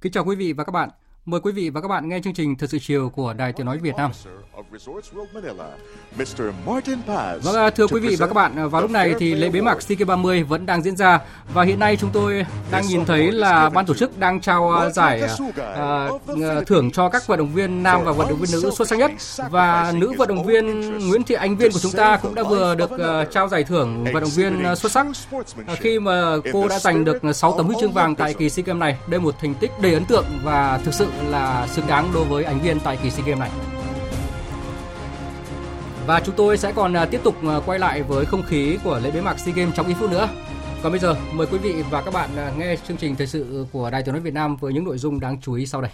Kính chào quý vị và các bạn. Mời quý vị và các bạn nghe chương trình Thật sự chiều của Đài Tiếng Nói Việt Nam. Vâng, thưa quý vị và các bạn, à, vào lúc này thì lễ bế mạc SEA Games 30 vẫn đang diễn ra và hiện nay chúng tôi đang nhìn thấy là ban tổ chức đang trao à, giải uh, thưởng cho các vận động viên nam và vận động viên nữ xuất sắc nhất và nữ vận động viên Nguyễn Thị Ánh Viên của chúng ta cũng đã vừa được uh, trao giải thưởng vận động viên xuất sắc khi mà cô đã giành được 6 tấm huy chương vàng tại kỳ SEA Games này. Đây là một thành tích đầy ấn tượng và thực sự là xứng đáng đối với Ánh Viên tại kỳ SEA Games này. Và chúng tôi sẽ còn à, tiếp tục à, quay lại với không khí của lễ bế mạc SEA Games trong ít phút nữa. Còn bây giờ, mời quý vị và các bạn à, nghe chương trình thời sự của Đài Tiếng nói Việt Nam với những nội dung đáng chú ý sau đây.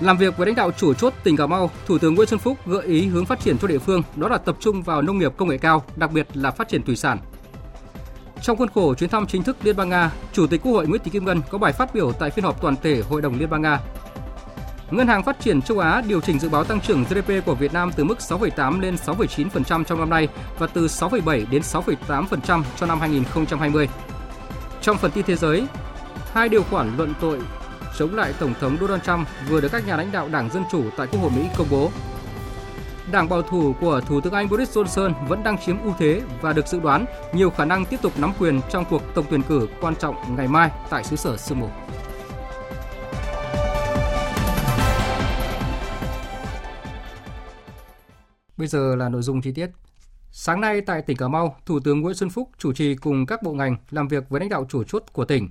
Làm việc với lãnh đạo chủ chốt tỉnh Cà Mau, Thủ tướng Nguyễn Xuân Phúc gợi ý hướng phát triển cho địa phương đó là tập trung vào nông nghiệp công nghệ cao, đặc biệt là phát triển thủy sản, trong khuôn khổ chuyến thăm chính thức Liên bang Nga, Chủ tịch Quốc hội Nguyễn Thị Kim Ngân có bài phát biểu tại phiên họp toàn thể Hội đồng Liên bang Nga. Ngân hàng Phát triển châu Á điều chỉnh dự báo tăng trưởng GDP của Việt Nam từ mức 6,8 lên 6,9% trong năm nay và từ 6,7 đến 6,8% cho năm 2020. Trong phần tin thế giới, hai điều khoản luận tội chống lại Tổng thống Donald Trump vừa được các nhà lãnh đạo Đảng Dân Chủ tại Quốc hội Mỹ công bố. Đảng bảo thủ của Thủ tướng Anh Boris Johnson vẫn đang chiếm ưu thế và được dự đoán nhiều khả năng tiếp tục nắm quyền trong cuộc tổng tuyển cử quan trọng ngày mai tại xứ sở sương mù. Bây giờ là nội dung chi tiết. Sáng nay tại tỉnh Cà Mau, Thủ tướng Nguyễn Xuân Phúc chủ trì cùng các bộ ngành làm việc với lãnh đạo chủ chốt của tỉnh.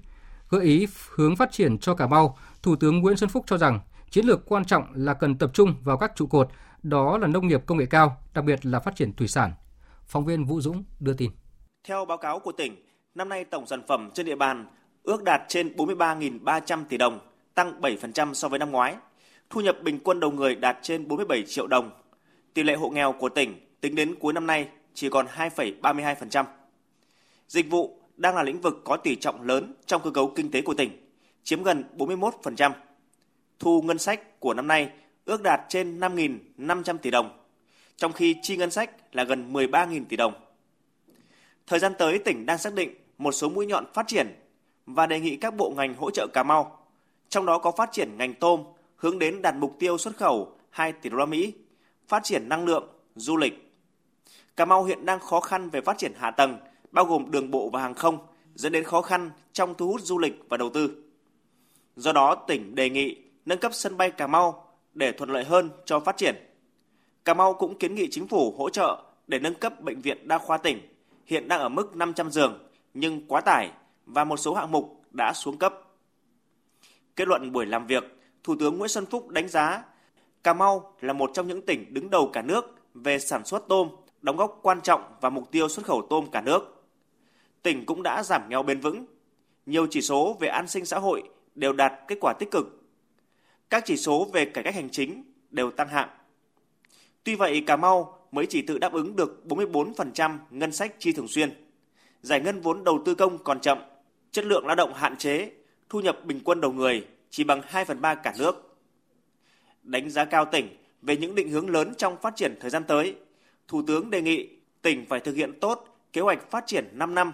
Gợi ý hướng phát triển cho Cà Mau, Thủ tướng Nguyễn Xuân Phúc cho rằng chiến lược quan trọng là cần tập trung vào các trụ cột đó là nông nghiệp công nghệ cao, đặc biệt là phát triển thủy sản. Phóng viên Vũ Dũng đưa tin. Theo báo cáo của tỉnh, năm nay tổng sản phẩm trên địa bàn ước đạt trên 43.300 tỷ đồng, tăng 7% so với năm ngoái. Thu nhập bình quân đầu người đạt trên 47 triệu đồng. Tỷ lệ hộ nghèo của tỉnh tính đến cuối năm nay chỉ còn 2,32%. Dịch vụ đang là lĩnh vực có tỷ trọng lớn trong cơ cấu kinh tế của tỉnh, chiếm gần 41%. Thu ngân sách của năm nay ước đạt trên 5.500 tỷ đồng, trong khi chi ngân sách là gần 13.000 tỷ đồng. Thời gian tới, tỉnh đang xác định một số mũi nhọn phát triển và đề nghị các bộ ngành hỗ trợ Cà Mau, trong đó có phát triển ngành tôm hướng đến đạt mục tiêu xuất khẩu 2 tỷ đô la Mỹ, phát triển năng lượng, du lịch. Cà Mau hiện đang khó khăn về phát triển hạ tầng, bao gồm đường bộ và hàng không, dẫn đến khó khăn trong thu hút du lịch và đầu tư. Do đó, tỉnh đề nghị nâng cấp sân bay Cà Mau để thuận lợi hơn cho phát triển. Cà Mau cũng kiến nghị chính phủ hỗ trợ để nâng cấp bệnh viện đa khoa tỉnh, hiện đang ở mức 500 giường nhưng quá tải và một số hạng mục đã xuống cấp. Kết luận buổi làm việc, Thủ tướng Nguyễn Xuân Phúc đánh giá Cà Mau là một trong những tỉnh đứng đầu cả nước về sản xuất tôm, đóng góp quan trọng vào mục tiêu xuất khẩu tôm cả nước. Tỉnh cũng đã giảm nghèo bền vững. Nhiều chỉ số về an sinh xã hội đều đạt kết quả tích cực các chỉ số về cải cách hành chính đều tăng hạng. Tuy vậy, Cà Mau mới chỉ tự đáp ứng được 44% ngân sách chi thường xuyên. Giải ngân vốn đầu tư công còn chậm, chất lượng lao động hạn chế, thu nhập bình quân đầu người chỉ bằng 2 phần 3 cả nước. Đánh giá cao tỉnh về những định hướng lớn trong phát triển thời gian tới, Thủ tướng đề nghị tỉnh phải thực hiện tốt kế hoạch phát triển 5 năm,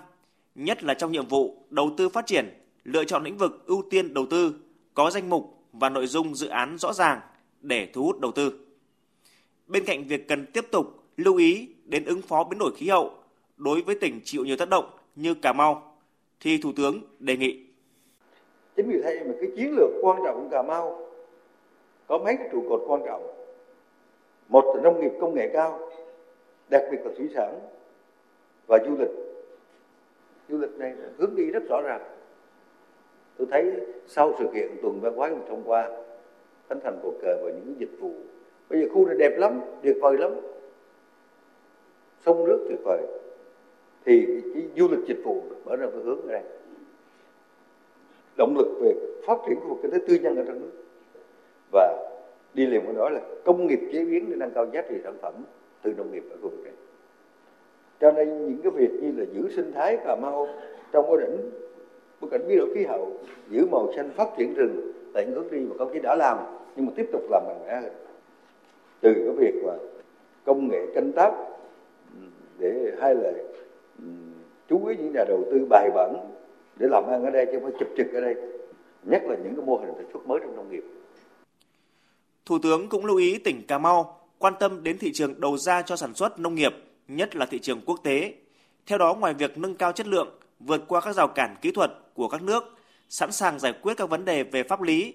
nhất là trong nhiệm vụ đầu tư phát triển, lựa chọn lĩnh vực ưu tiên đầu tư, có danh mục và nội dung dự án rõ ràng để thu hút đầu tư. Bên cạnh việc cần tiếp tục lưu ý đến ứng phó biến đổi khí hậu đối với tỉnh chịu nhiều tác động như Cà Mau, thì Thủ tướng đề nghị. Chính vì thế mà cái chiến lược quan trọng của Cà Mau có mấy cái trụ cột quan trọng. Một là nông nghiệp công nghệ cao, đặc biệt là thủy sản và du lịch. Du lịch này hướng đi rất rõ ràng. Tôi thấy sau sự kiện tuần văn hóa thông qua khánh thành cột cờ và những dịch vụ. Bây giờ khu này đẹp lắm tuyệt vời lắm. Sông nước tuyệt vời. Thì cái du lịch dịch vụ mở ra cái hướng này, động lực về phát triển của kinh tế tư nhân ở trong nước. Và đi liền với đó là công nghiệp chế biến để nâng cao giá trị sản phẩm từ nông nghiệp ở khu vực này. Cho nên những cái việc như là giữ sinh thái cà mau trong cái đỉnh bối cảnh biến đổi khí hậu giữ màu xanh phát triển rừng là những hướng đi mà công chí đã làm nhưng mà tiếp tục làm mạnh mẽ hơn từ cái việc mà công nghệ canh tác để hay là chú ý những nhà đầu tư bài bản để làm ăn ở đây chứ không phải chụp trực ở đây nhất là những cái mô hình sản xuất mới trong nông nghiệp Thủ tướng cũng lưu ý tỉnh Cà Mau quan tâm đến thị trường đầu ra cho sản xuất nông nghiệp, nhất là thị trường quốc tế. Theo đó, ngoài việc nâng cao chất lượng, vượt qua các rào cản kỹ thuật của các nước, sẵn sàng giải quyết các vấn đề về pháp lý,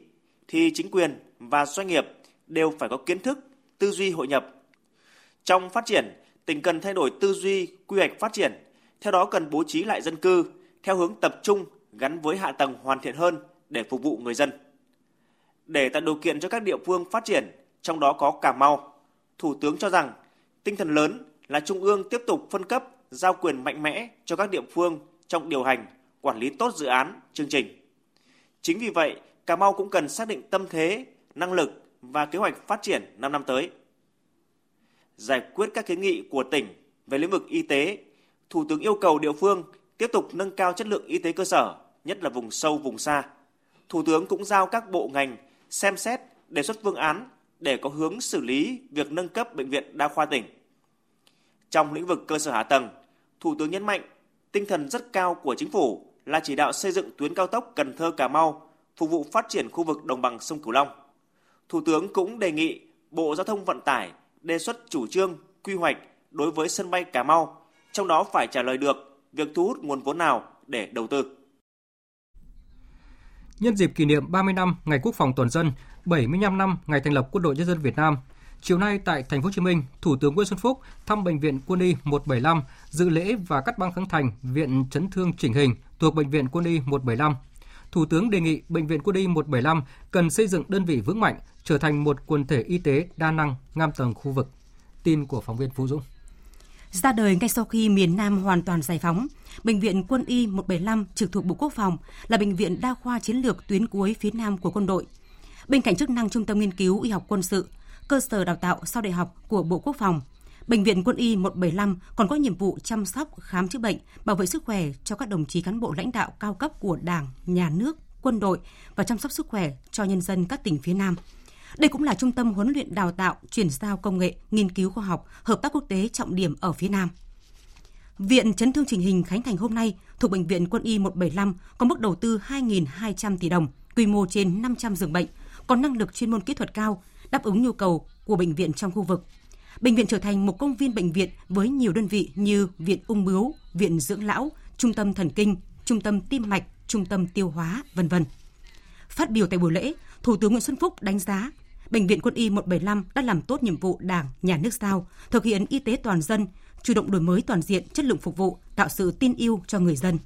thì chính quyền và doanh nghiệp đều phải có kiến thức, tư duy hội nhập. Trong phát triển, tỉnh cần thay đổi tư duy, quy hoạch phát triển, theo đó cần bố trí lại dân cư theo hướng tập trung gắn với hạ tầng hoàn thiện hơn để phục vụ người dân. Để tạo điều kiện cho các địa phương phát triển, trong đó có Cà Mau, Thủ tướng cho rằng tinh thần lớn là Trung ương tiếp tục phân cấp, giao quyền mạnh mẽ cho các địa phương trong điều hành, quản lý tốt dự án, chương trình. Chính vì vậy, Cà Mau cũng cần xác định tâm thế, năng lực và kế hoạch phát triển 5 năm tới. Giải quyết các kiến nghị của tỉnh về lĩnh vực y tế, Thủ tướng yêu cầu địa phương tiếp tục nâng cao chất lượng y tế cơ sở, nhất là vùng sâu vùng xa. Thủ tướng cũng giao các bộ ngành xem xét đề xuất phương án để có hướng xử lý việc nâng cấp bệnh viện đa khoa tỉnh. Trong lĩnh vực cơ sở hạ tầng, Thủ tướng nhấn mạnh tinh thần rất cao của chính phủ là chỉ đạo xây dựng tuyến cao tốc Cần Thơ Cà Mau phục vụ phát triển khu vực đồng bằng sông Cửu Long. Thủ tướng cũng đề nghị Bộ Giao thông Vận tải đề xuất chủ trương, quy hoạch đối với sân bay Cà Mau, trong đó phải trả lời được việc thu hút nguồn vốn nào để đầu tư. Nhân dịp kỷ niệm 30 năm Ngày Quốc phòng toàn dân, 75 năm ngày thành lập Quân đội Nhân dân Việt Nam, chiều nay tại Thành phố Hồ Chí Minh, Thủ tướng Nguyễn Xuân Phúc thăm bệnh viện Quân y 175, dự lễ và cắt băng khánh thành Viện chấn thương chỉnh hình thuộc bệnh viện Quân y 175. Thủ tướng đề nghị bệnh viện Quân y 175 cần xây dựng đơn vị vững mạnh, trở thành một quần thể y tế đa năng ngang tầng khu vực. Tin của phóng viên Phú Dũng. Ra đời ngay sau khi miền Nam hoàn toàn giải phóng, Bệnh viện Quân y 175 trực thuộc Bộ Quốc phòng là bệnh viện đa khoa chiến lược tuyến cuối phía Nam của quân đội. Bên cạnh chức năng trung tâm nghiên cứu y học quân sự, cơ sở đào tạo sau đại học của Bộ Quốc phòng, Bệnh viện Quân y 175 còn có nhiệm vụ chăm sóc, khám chữa bệnh, bảo vệ sức khỏe cho các đồng chí cán bộ lãnh đạo cao cấp của Đảng, Nhà nước, quân đội và chăm sóc sức khỏe cho nhân dân các tỉnh phía Nam. Đây cũng là trung tâm huấn luyện đào tạo, chuyển giao công nghệ, nghiên cứu khoa học, hợp tác quốc tế trọng điểm ở phía Nam. Viện Chấn thương chỉnh hình Khánh Thành hôm nay thuộc Bệnh viện Quân y 175 có mức đầu tư 2.200 tỷ đồng, quy mô trên 500 giường bệnh, có năng lực chuyên môn kỹ thuật cao, đáp ứng nhu cầu của bệnh viện trong khu vực. Bệnh viện trở thành một công viên bệnh viện với nhiều đơn vị như Viện Ung Bướu, Viện Dưỡng Lão, Trung tâm Thần Kinh, Trung tâm Tim Mạch, Trung tâm Tiêu Hóa, vân vân. Phát biểu tại buổi lễ, Thủ tướng Nguyễn Xuân Phúc đánh giá Bệnh viện Quân y 175 đã làm tốt nhiệm vụ Đảng, Nhà nước giao, thực hiện y tế toàn dân, chủ động đổi mới toàn diện chất lượng phục vụ, tạo sự tin yêu cho người dân.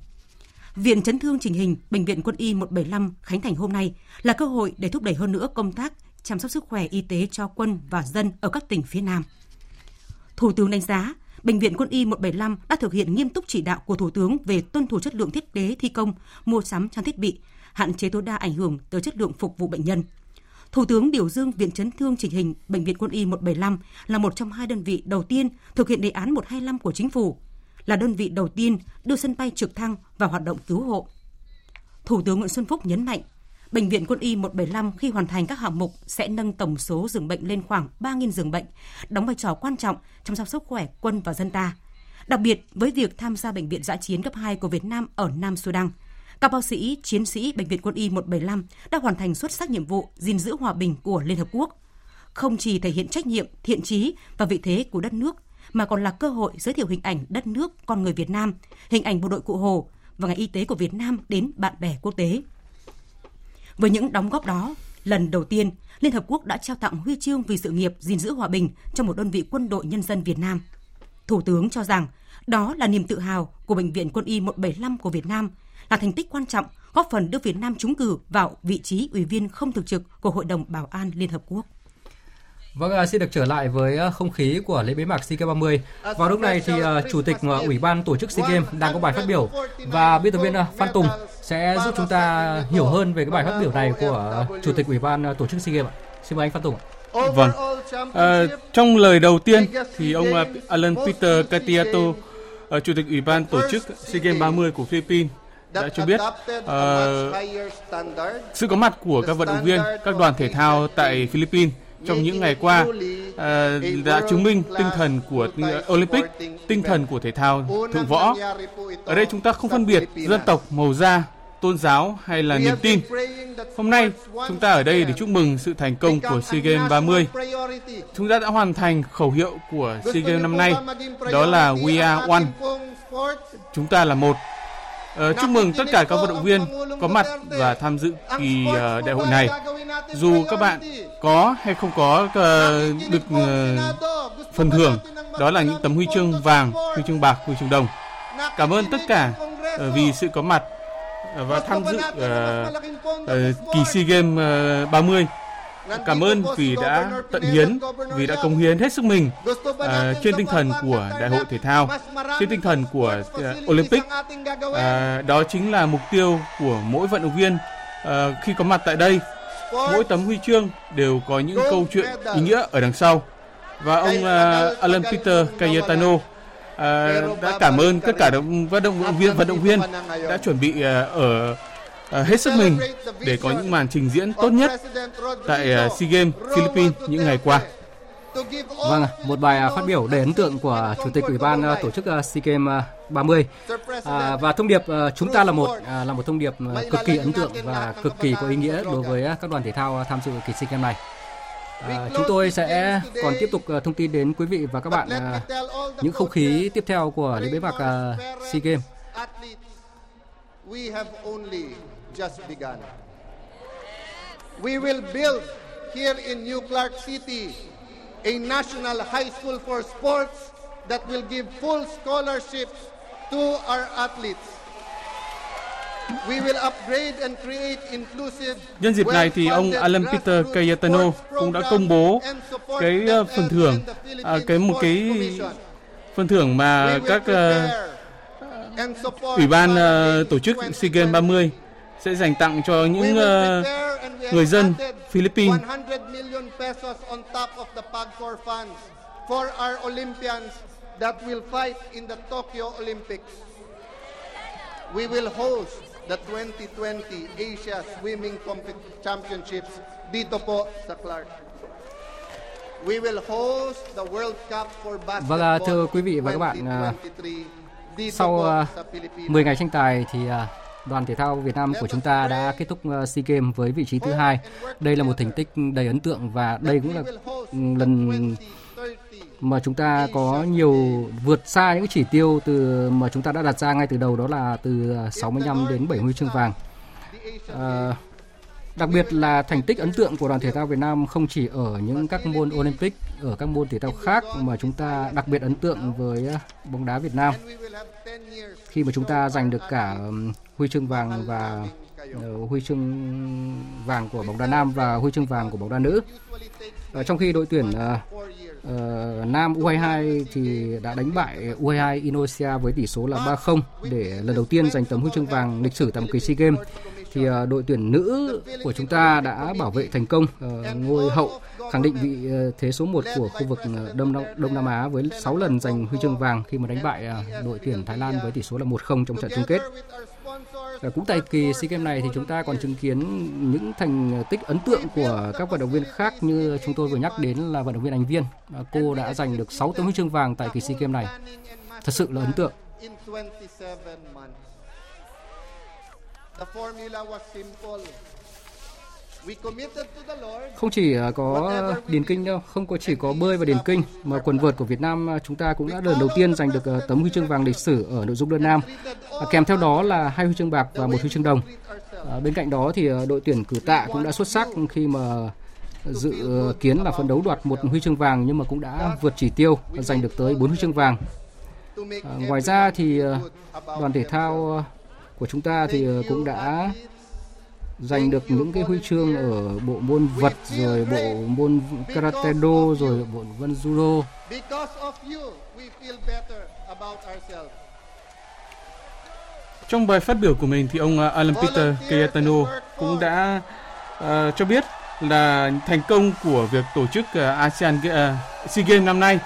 Viện Chấn thương chỉnh hình Bệnh viện Quân y 175 Khánh Thành hôm nay là cơ hội để thúc đẩy hơn nữa công tác chăm sóc sức khỏe y tế cho quân và dân ở các tỉnh phía Nam. Thủ tướng đánh giá, Bệnh viện Quân y 175 đã thực hiện nghiêm túc chỉ đạo của Thủ tướng về tuân thủ chất lượng thiết kế thi công, mua sắm trang thiết bị, hạn chế tối đa ảnh hưởng tới chất lượng phục vụ bệnh nhân. Thủ tướng biểu dương Viện Chấn thương chỉnh hình Bệnh viện Quân y 175 là một trong hai đơn vị đầu tiên thực hiện đề án 125 của chính phủ, là đơn vị đầu tiên đưa sân bay trực thăng vào hoạt động cứu hộ. Thủ tướng Nguyễn Xuân Phúc nhấn mạnh, Bệnh viện Quân y 175 khi hoàn thành các hạng mục sẽ nâng tổng số giường bệnh lên khoảng 3.000 giường bệnh, đóng vai trò quan trọng trong chăm sóc sức khỏe quân và dân ta. Đặc biệt với việc tham gia bệnh viện giã chiến cấp 2 của Việt Nam ở Nam Sudan – các bác sĩ, chiến sĩ Bệnh viện Quân y 175 đã hoàn thành xuất sắc nhiệm vụ gìn giữ hòa bình của Liên Hợp Quốc. Không chỉ thể hiện trách nhiệm, thiện trí và vị thế của đất nước, mà còn là cơ hội giới thiệu hình ảnh đất nước, con người Việt Nam, hình ảnh bộ đội cụ Hồ và ngành y tế của Việt Nam đến bạn bè quốc tế. Với những đóng góp đó, lần đầu tiên, Liên Hợp Quốc đã trao tặng huy chương vì sự nghiệp gìn giữ hòa bình cho một đơn vị quân đội nhân dân Việt Nam. Thủ tướng cho rằng đó là niềm tự hào của Bệnh viện Quân y 175 của Việt Nam, là thành tích quan trọng góp phần đưa Việt Nam trúng cử vào vị trí ủy viên không thường trực của Hội đồng Bảo an Liên Hợp Quốc. Vâng, à, xin được trở lại với à, không khí của lễ bế mạc SEA Games 30. Vào lúc này thì uh, Chủ tịch uh, Ủy ban tổ chức SEA Games đang có bài phát biểu và biên tập viên uh, Phan Tùng sẽ giúp chúng ta hiểu hơn về cái bài phát biểu này của Chủ tịch Ủy ban tổ chức SEA Games. Xin mời anh Phan Tùng. Vâng. À, trong lời đầu tiên thì ông Alan Peter Catiato, Chủ tịch Ủy ban tổ chức SEA Games 30 của Philippines đã cho biết uh, sự có mặt của các vận động viên, các đoàn thể thao tại Philippines trong những ngày qua uh, đã chứng minh tinh thần của ờ, Olympic, tinh thần của thể thao thượng võ. Ở đây chúng ta không phân biệt dân tộc, màu da, tôn giáo hay là niềm tin. Hôm nay, chúng ta ở đây để chúc mừng sự thành công của SEA Games 30. Chúng ta đã hoàn thành khẩu hiệu của SEA Games năm nay, đó là We are one. Chúng ta là một. Uh, chúc mừng tất cả các vận động viên có mặt và tham dự kỳ uh, đại hội này. Dù các bạn có hay không có uh, được uh, phần thưởng, đó là những tấm huy chương vàng, huy chương bạc, huy chương đồng. Cảm ơn tất cả uh, vì sự có mặt và tham dự uh, uh, kỳ SEA Games uh, 30. Cảm ơn vì đã tận hiến, vì đã công hiến hết sức mình uh, trên tinh thần của Đại hội thể thao, trên tinh thần của uh, Olympic. Uh, đó chính là mục tiêu của mỗi vận động viên uh, khi có mặt tại đây. Mỗi tấm huy chương đều có những câu chuyện ý nghĩa ở đằng sau. Và ông uh, Alan Peter Cayetano uh, đã cảm ơn tất cả vận động viên vận động viên đã chuẩn bị uh, ở uh, hết sức mình để có những màn trình diễn tốt nhất tại uh, SEA Games Philippines những ngày qua. Vâng, một bài phát biểu đầy ấn tượng của Chủ tịch Ủy ban tổ chức SEA Games 30 à, và thông điệp chúng ta là một à, là một thông điệp cực kỳ ấn tượng và cực kỳ có ý nghĩa đối với các đoàn thể thao tham dự kỳ SEA Games này. À, chúng tôi sẽ còn tiếp tục thông tin đến quý vị và các bạn à, những không khí tiếp theo của lễ bế mạc à, SEA Games. Just begun. We will build here in New Clark City a national high school for sports that will give full scholarships to our athletes. We will upgrade and create inclusive Nhân dịp này thì ông Alan Peter Cayetano cũng đã công bố cái phần thưởng, à, cái một cái phần thưởng mà các uh, ủy ban uh, tổ chức SEA Games 30 sẽ dành tặng cho những uh, người dân Philippines. for our Olympians that will fight in the Tokyo Olympics. We will host the 2020 Asia Swimming Championships dito po sa Clark. We will host the World Cup for basketball Vâng, thưa quý vị và các bạn, sau uh, 10 ngày tranh tài thì uh, đoàn thể thao Việt Nam của chúng ta đã kết thúc ờ, SEA Games với vị trí thứ hai. Đây là một thành tích đầy ấn tượng và đây cũng là lần mà chúng ta có nhiều vượt xa những chỉ tiêu từ mà chúng ta đã đặt ra ngay từ đầu đó là từ ờ, 65 đến 70 chương vàng. À, đặc biệt là thành tích ấn tượng của đoàn thể thao Việt Nam không chỉ ở những các môn Olympic, ở các môn thể thao khác mà chúng ta đặc biệt ấn tượng với bóng đá Việt Nam khi mà chúng ta giành được cả huy chương vàng và ờ, huy chương vàng của bóng đá nam và huy chương vàng của bóng đá nữ. Uh, trong khi đội tuyển uh, uh, nam U22 thì đã đánh bại U22 Indonesia với tỷ số là 3-0 để lần đầu tiên giành tấm huy chương vàng lịch sử tại một kỳ SEA Games thì uh, đội tuyển nữ của chúng ta đã bảo vệ thành công uh, ngôi hậu khẳng định vị uh, thế số 1 của khu vực Đông Nam, Đông Nam Á với 6 lần giành huy chương vàng khi mà đánh bại đội tuyển Thái Lan với tỷ số là 1-0 trong trận chung kết. Ờ, Và cũng tại kỳ SEA Games này thì chúng ta còn chứng kiến những thành tích ấn tượng của các vận động viên khác như chúng tôi vừa nhắc đến là vận động viên Ánh Viên. Ờ, cô đã giành được 6 tấm huy chương vàng tại kỳ SEA Games này. Thật sự là ấn tượng. Không chỉ có điền kinh đâu, không có chỉ có bơi và điền kinh mà quần vợt của Việt Nam chúng ta cũng đã lần đầu tiên giành được tấm huy chương vàng lịch sử ở nội dung đơn nam. Kèm theo đó là hai huy chương bạc và một huy chương đồng. Bên cạnh đó thì đội tuyển cử tạ cũng đã xuất sắc khi mà dự kiến là phấn đấu đoạt một huy chương vàng nhưng mà cũng đã vượt chỉ tiêu giành được tới 4 huy chương vàng. À, ngoài ra thì đoàn thể thao của chúng ta thì cũng đã giành được những cái huy chương ở bộ môn vật rồi bộ môn karate do rồi bộ môn judo. Trong bài phát biểu của mình thì ông Alan Peter Cayetano cũng đã uh, cho biết là thành công của việc tổ chức uh, ASEAN uh, SEA Games năm nay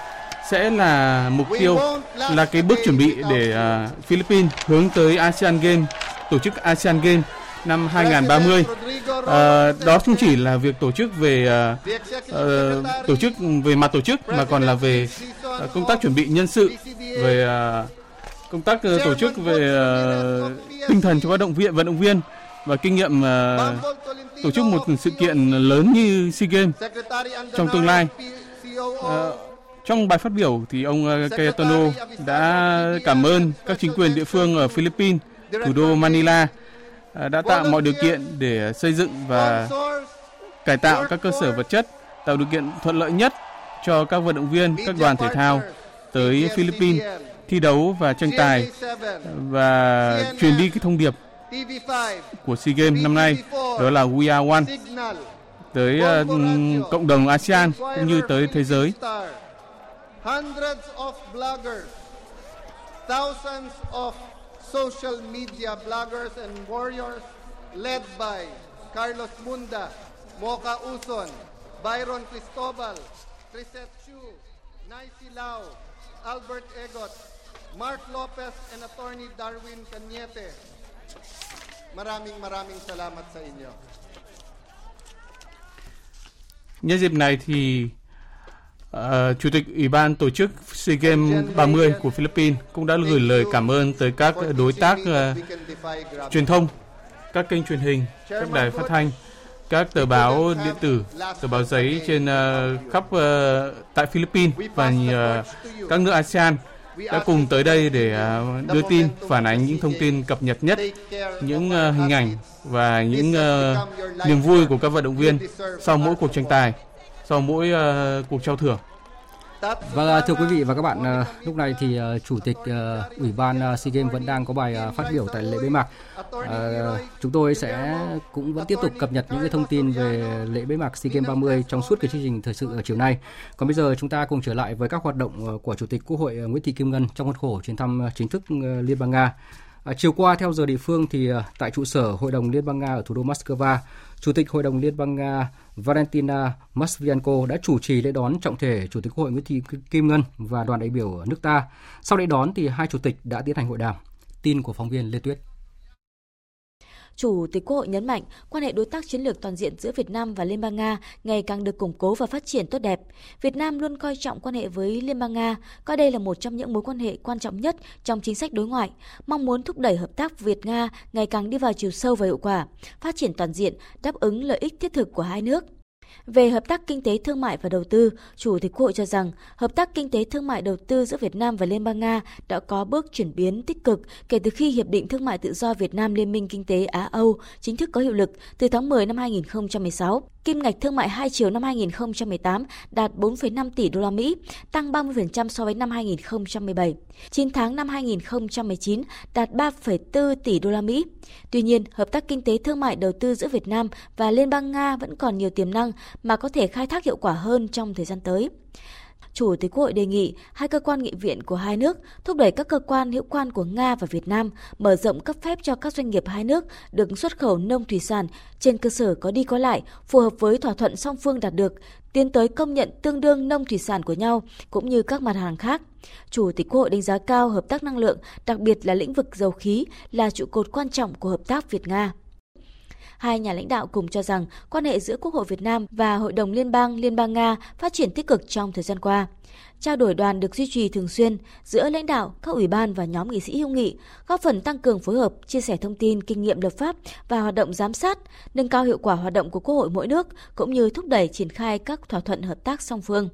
sẽ là mục tiêu là cái bước chuẩn bị để uh, Philippines hướng tới ASEAN Games tổ chức ASEAN Games năm 2030. À, ờ, đó không chỉ là việc tổ chức về à, à, tổ chức về mặt tổ chức mà còn là về à, công tác chuẩn bị nhân sự, về à, công tác à, tổ chức về à, tinh thần cho các động viên vận động viên và kinh nghiệm à, tổ chức một sự kiện lớn như SEA Games trong tương lai. À, trong bài phát biểu thì ông Cayetano đã cảm ơn các chính quyền địa phương ở Philippines, thủ đô Manila Ờ, đã tạo mọi điều kiện để xây dựng và cải tạo các cơ sở vật chất, tạo điều kiện thuận lợi nhất cho các vận động viên, các đoàn thể thao tới Philippines thi đấu và tranh tài và truyền đi cái thông điệp của SEA Games năm nay đó là We Are One tới uh, cộng đồng ASEAN cũng như tới thế giới. Thousands of social media bloggers and warriors led by Carlos Munda, Mocha Uson, Byron Cristobal, Trisette Chu, Naisi Lau, Albert Egot, Mark Lopez, and attorney Darwin Cañete. Maraming maraming salamat sa inyo. Nhân dịp này thì Uh, Chủ tịch Ủy ban tổ chức SEA Games 30 của Philippines cũng đã gửi lời cảm ơn tới các đối tác uh, truyền thông, các kênh truyền hình, các đài phát thanh, các tờ báo điện tử, tờ báo giấy trên uh, khắp uh, tại Philippines và uh, các nước ASEAN đã cùng tới đây để uh, đưa tin, phản ánh những thông tin cập nhật nhất, những uh, hình ảnh và những uh, niềm vui của các vận động viên sau mỗi cuộc tranh tài sau mỗi uh, cuộc trao thưởng. Và thưa quý vị và các bạn, ờ, lúc này thì chủ tịch ủy ban SEA Games vẫn đang có bài phát biểu tại lễ bế mạc. Chúng tôi sẽ cũng vẫn tiếp tục cập nhật những cái thông tin về lễ bế mạc SEA Games 30 trong suốt cái chương trình thời sự ở chiều nay. Còn bây giờ chúng ta cùng trở lại với các hoạt động của chủ tịch Quốc hội Nguyễn Thị Kim Ngân trong khuôn khổ chuyến thăm chính thức Liên bang Nga. À, chiều qua theo giờ địa phương thì à, tại trụ sở Hội đồng Liên bang Nga ở thủ đô Moscow, Chủ tịch Hội đồng Liên bang Nga Valentina Matvienko đã chủ trì lễ đón trọng thể Chủ tịch Quốc hội Nguyễn Thị Kim Ngân và đoàn đại biểu nước ta. Sau lễ đón thì hai chủ tịch đã tiến hành hội đàm. Tin của phóng viên Lê Tuyết. Chủ tịch Quốc hội nhấn mạnh quan hệ đối tác chiến lược toàn diện giữa Việt Nam và Liên bang Nga ngày càng được củng cố và phát triển tốt đẹp. Việt Nam luôn coi trọng quan hệ với Liên bang Nga, coi đây là một trong những mối quan hệ quan trọng nhất trong chính sách đối ngoại, mong muốn thúc đẩy hợp tác Việt-Nga ngày càng đi vào chiều sâu và hiệu quả, phát triển toàn diện, đáp ứng lợi ích thiết thực của hai nước. Về hợp tác kinh tế thương mại và đầu tư, Chủ tịch Quốc hội cho rằng hợp tác kinh tế thương mại đầu tư giữa Việt Nam và Liên bang Nga đã có bước chuyển biến tích cực kể từ khi Hiệp định Thương mại Tự do Việt Nam Liên minh Kinh tế Á-Âu chính thức có hiệu lực từ tháng 10 năm 2016. Kim ngạch thương mại hai chiều năm 2018 đạt 4,5 tỷ đô la Mỹ, tăng 30% so với năm 2017. 9 tháng năm 2019 đạt 3,4 tỷ đô la Mỹ. Tuy nhiên, hợp tác kinh tế thương mại đầu tư giữa Việt Nam và Liên bang Nga vẫn còn nhiều tiềm năng mà có thể khai thác hiệu quả hơn trong thời gian tới. Chủ tịch Quốc hội đề nghị hai cơ quan nghị viện của hai nước thúc đẩy các cơ quan hữu quan của Nga và Việt Nam mở rộng cấp phép cho các doanh nghiệp hai nước được xuất khẩu nông thủy sản trên cơ sở có đi có lại, phù hợp với thỏa thuận song phương đạt được, tiến tới công nhận tương đương nông thủy sản của nhau cũng như các mặt hàng khác. Chủ tịch Quốc hội đánh giá cao hợp tác năng lượng, đặc biệt là lĩnh vực dầu khí là trụ cột quan trọng của hợp tác Việt-Nga. Hai nhà lãnh đạo cùng cho rằng quan hệ giữa Quốc hội Việt Nam và Hội đồng Liên bang Liên bang Nga phát triển tích cực trong thời gian qua. Trao đổi đoàn được duy trì thường xuyên giữa lãnh đạo, các ủy ban và nhóm nghị sĩ hữu nghị, góp phần tăng cường phối hợp, chia sẻ thông tin, kinh nghiệm lập pháp và hoạt động giám sát, nâng cao hiệu quả hoạt động của Quốc hội mỗi nước cũng như thúc đẩy triển khai các thỏa thuận hợp tác song phương.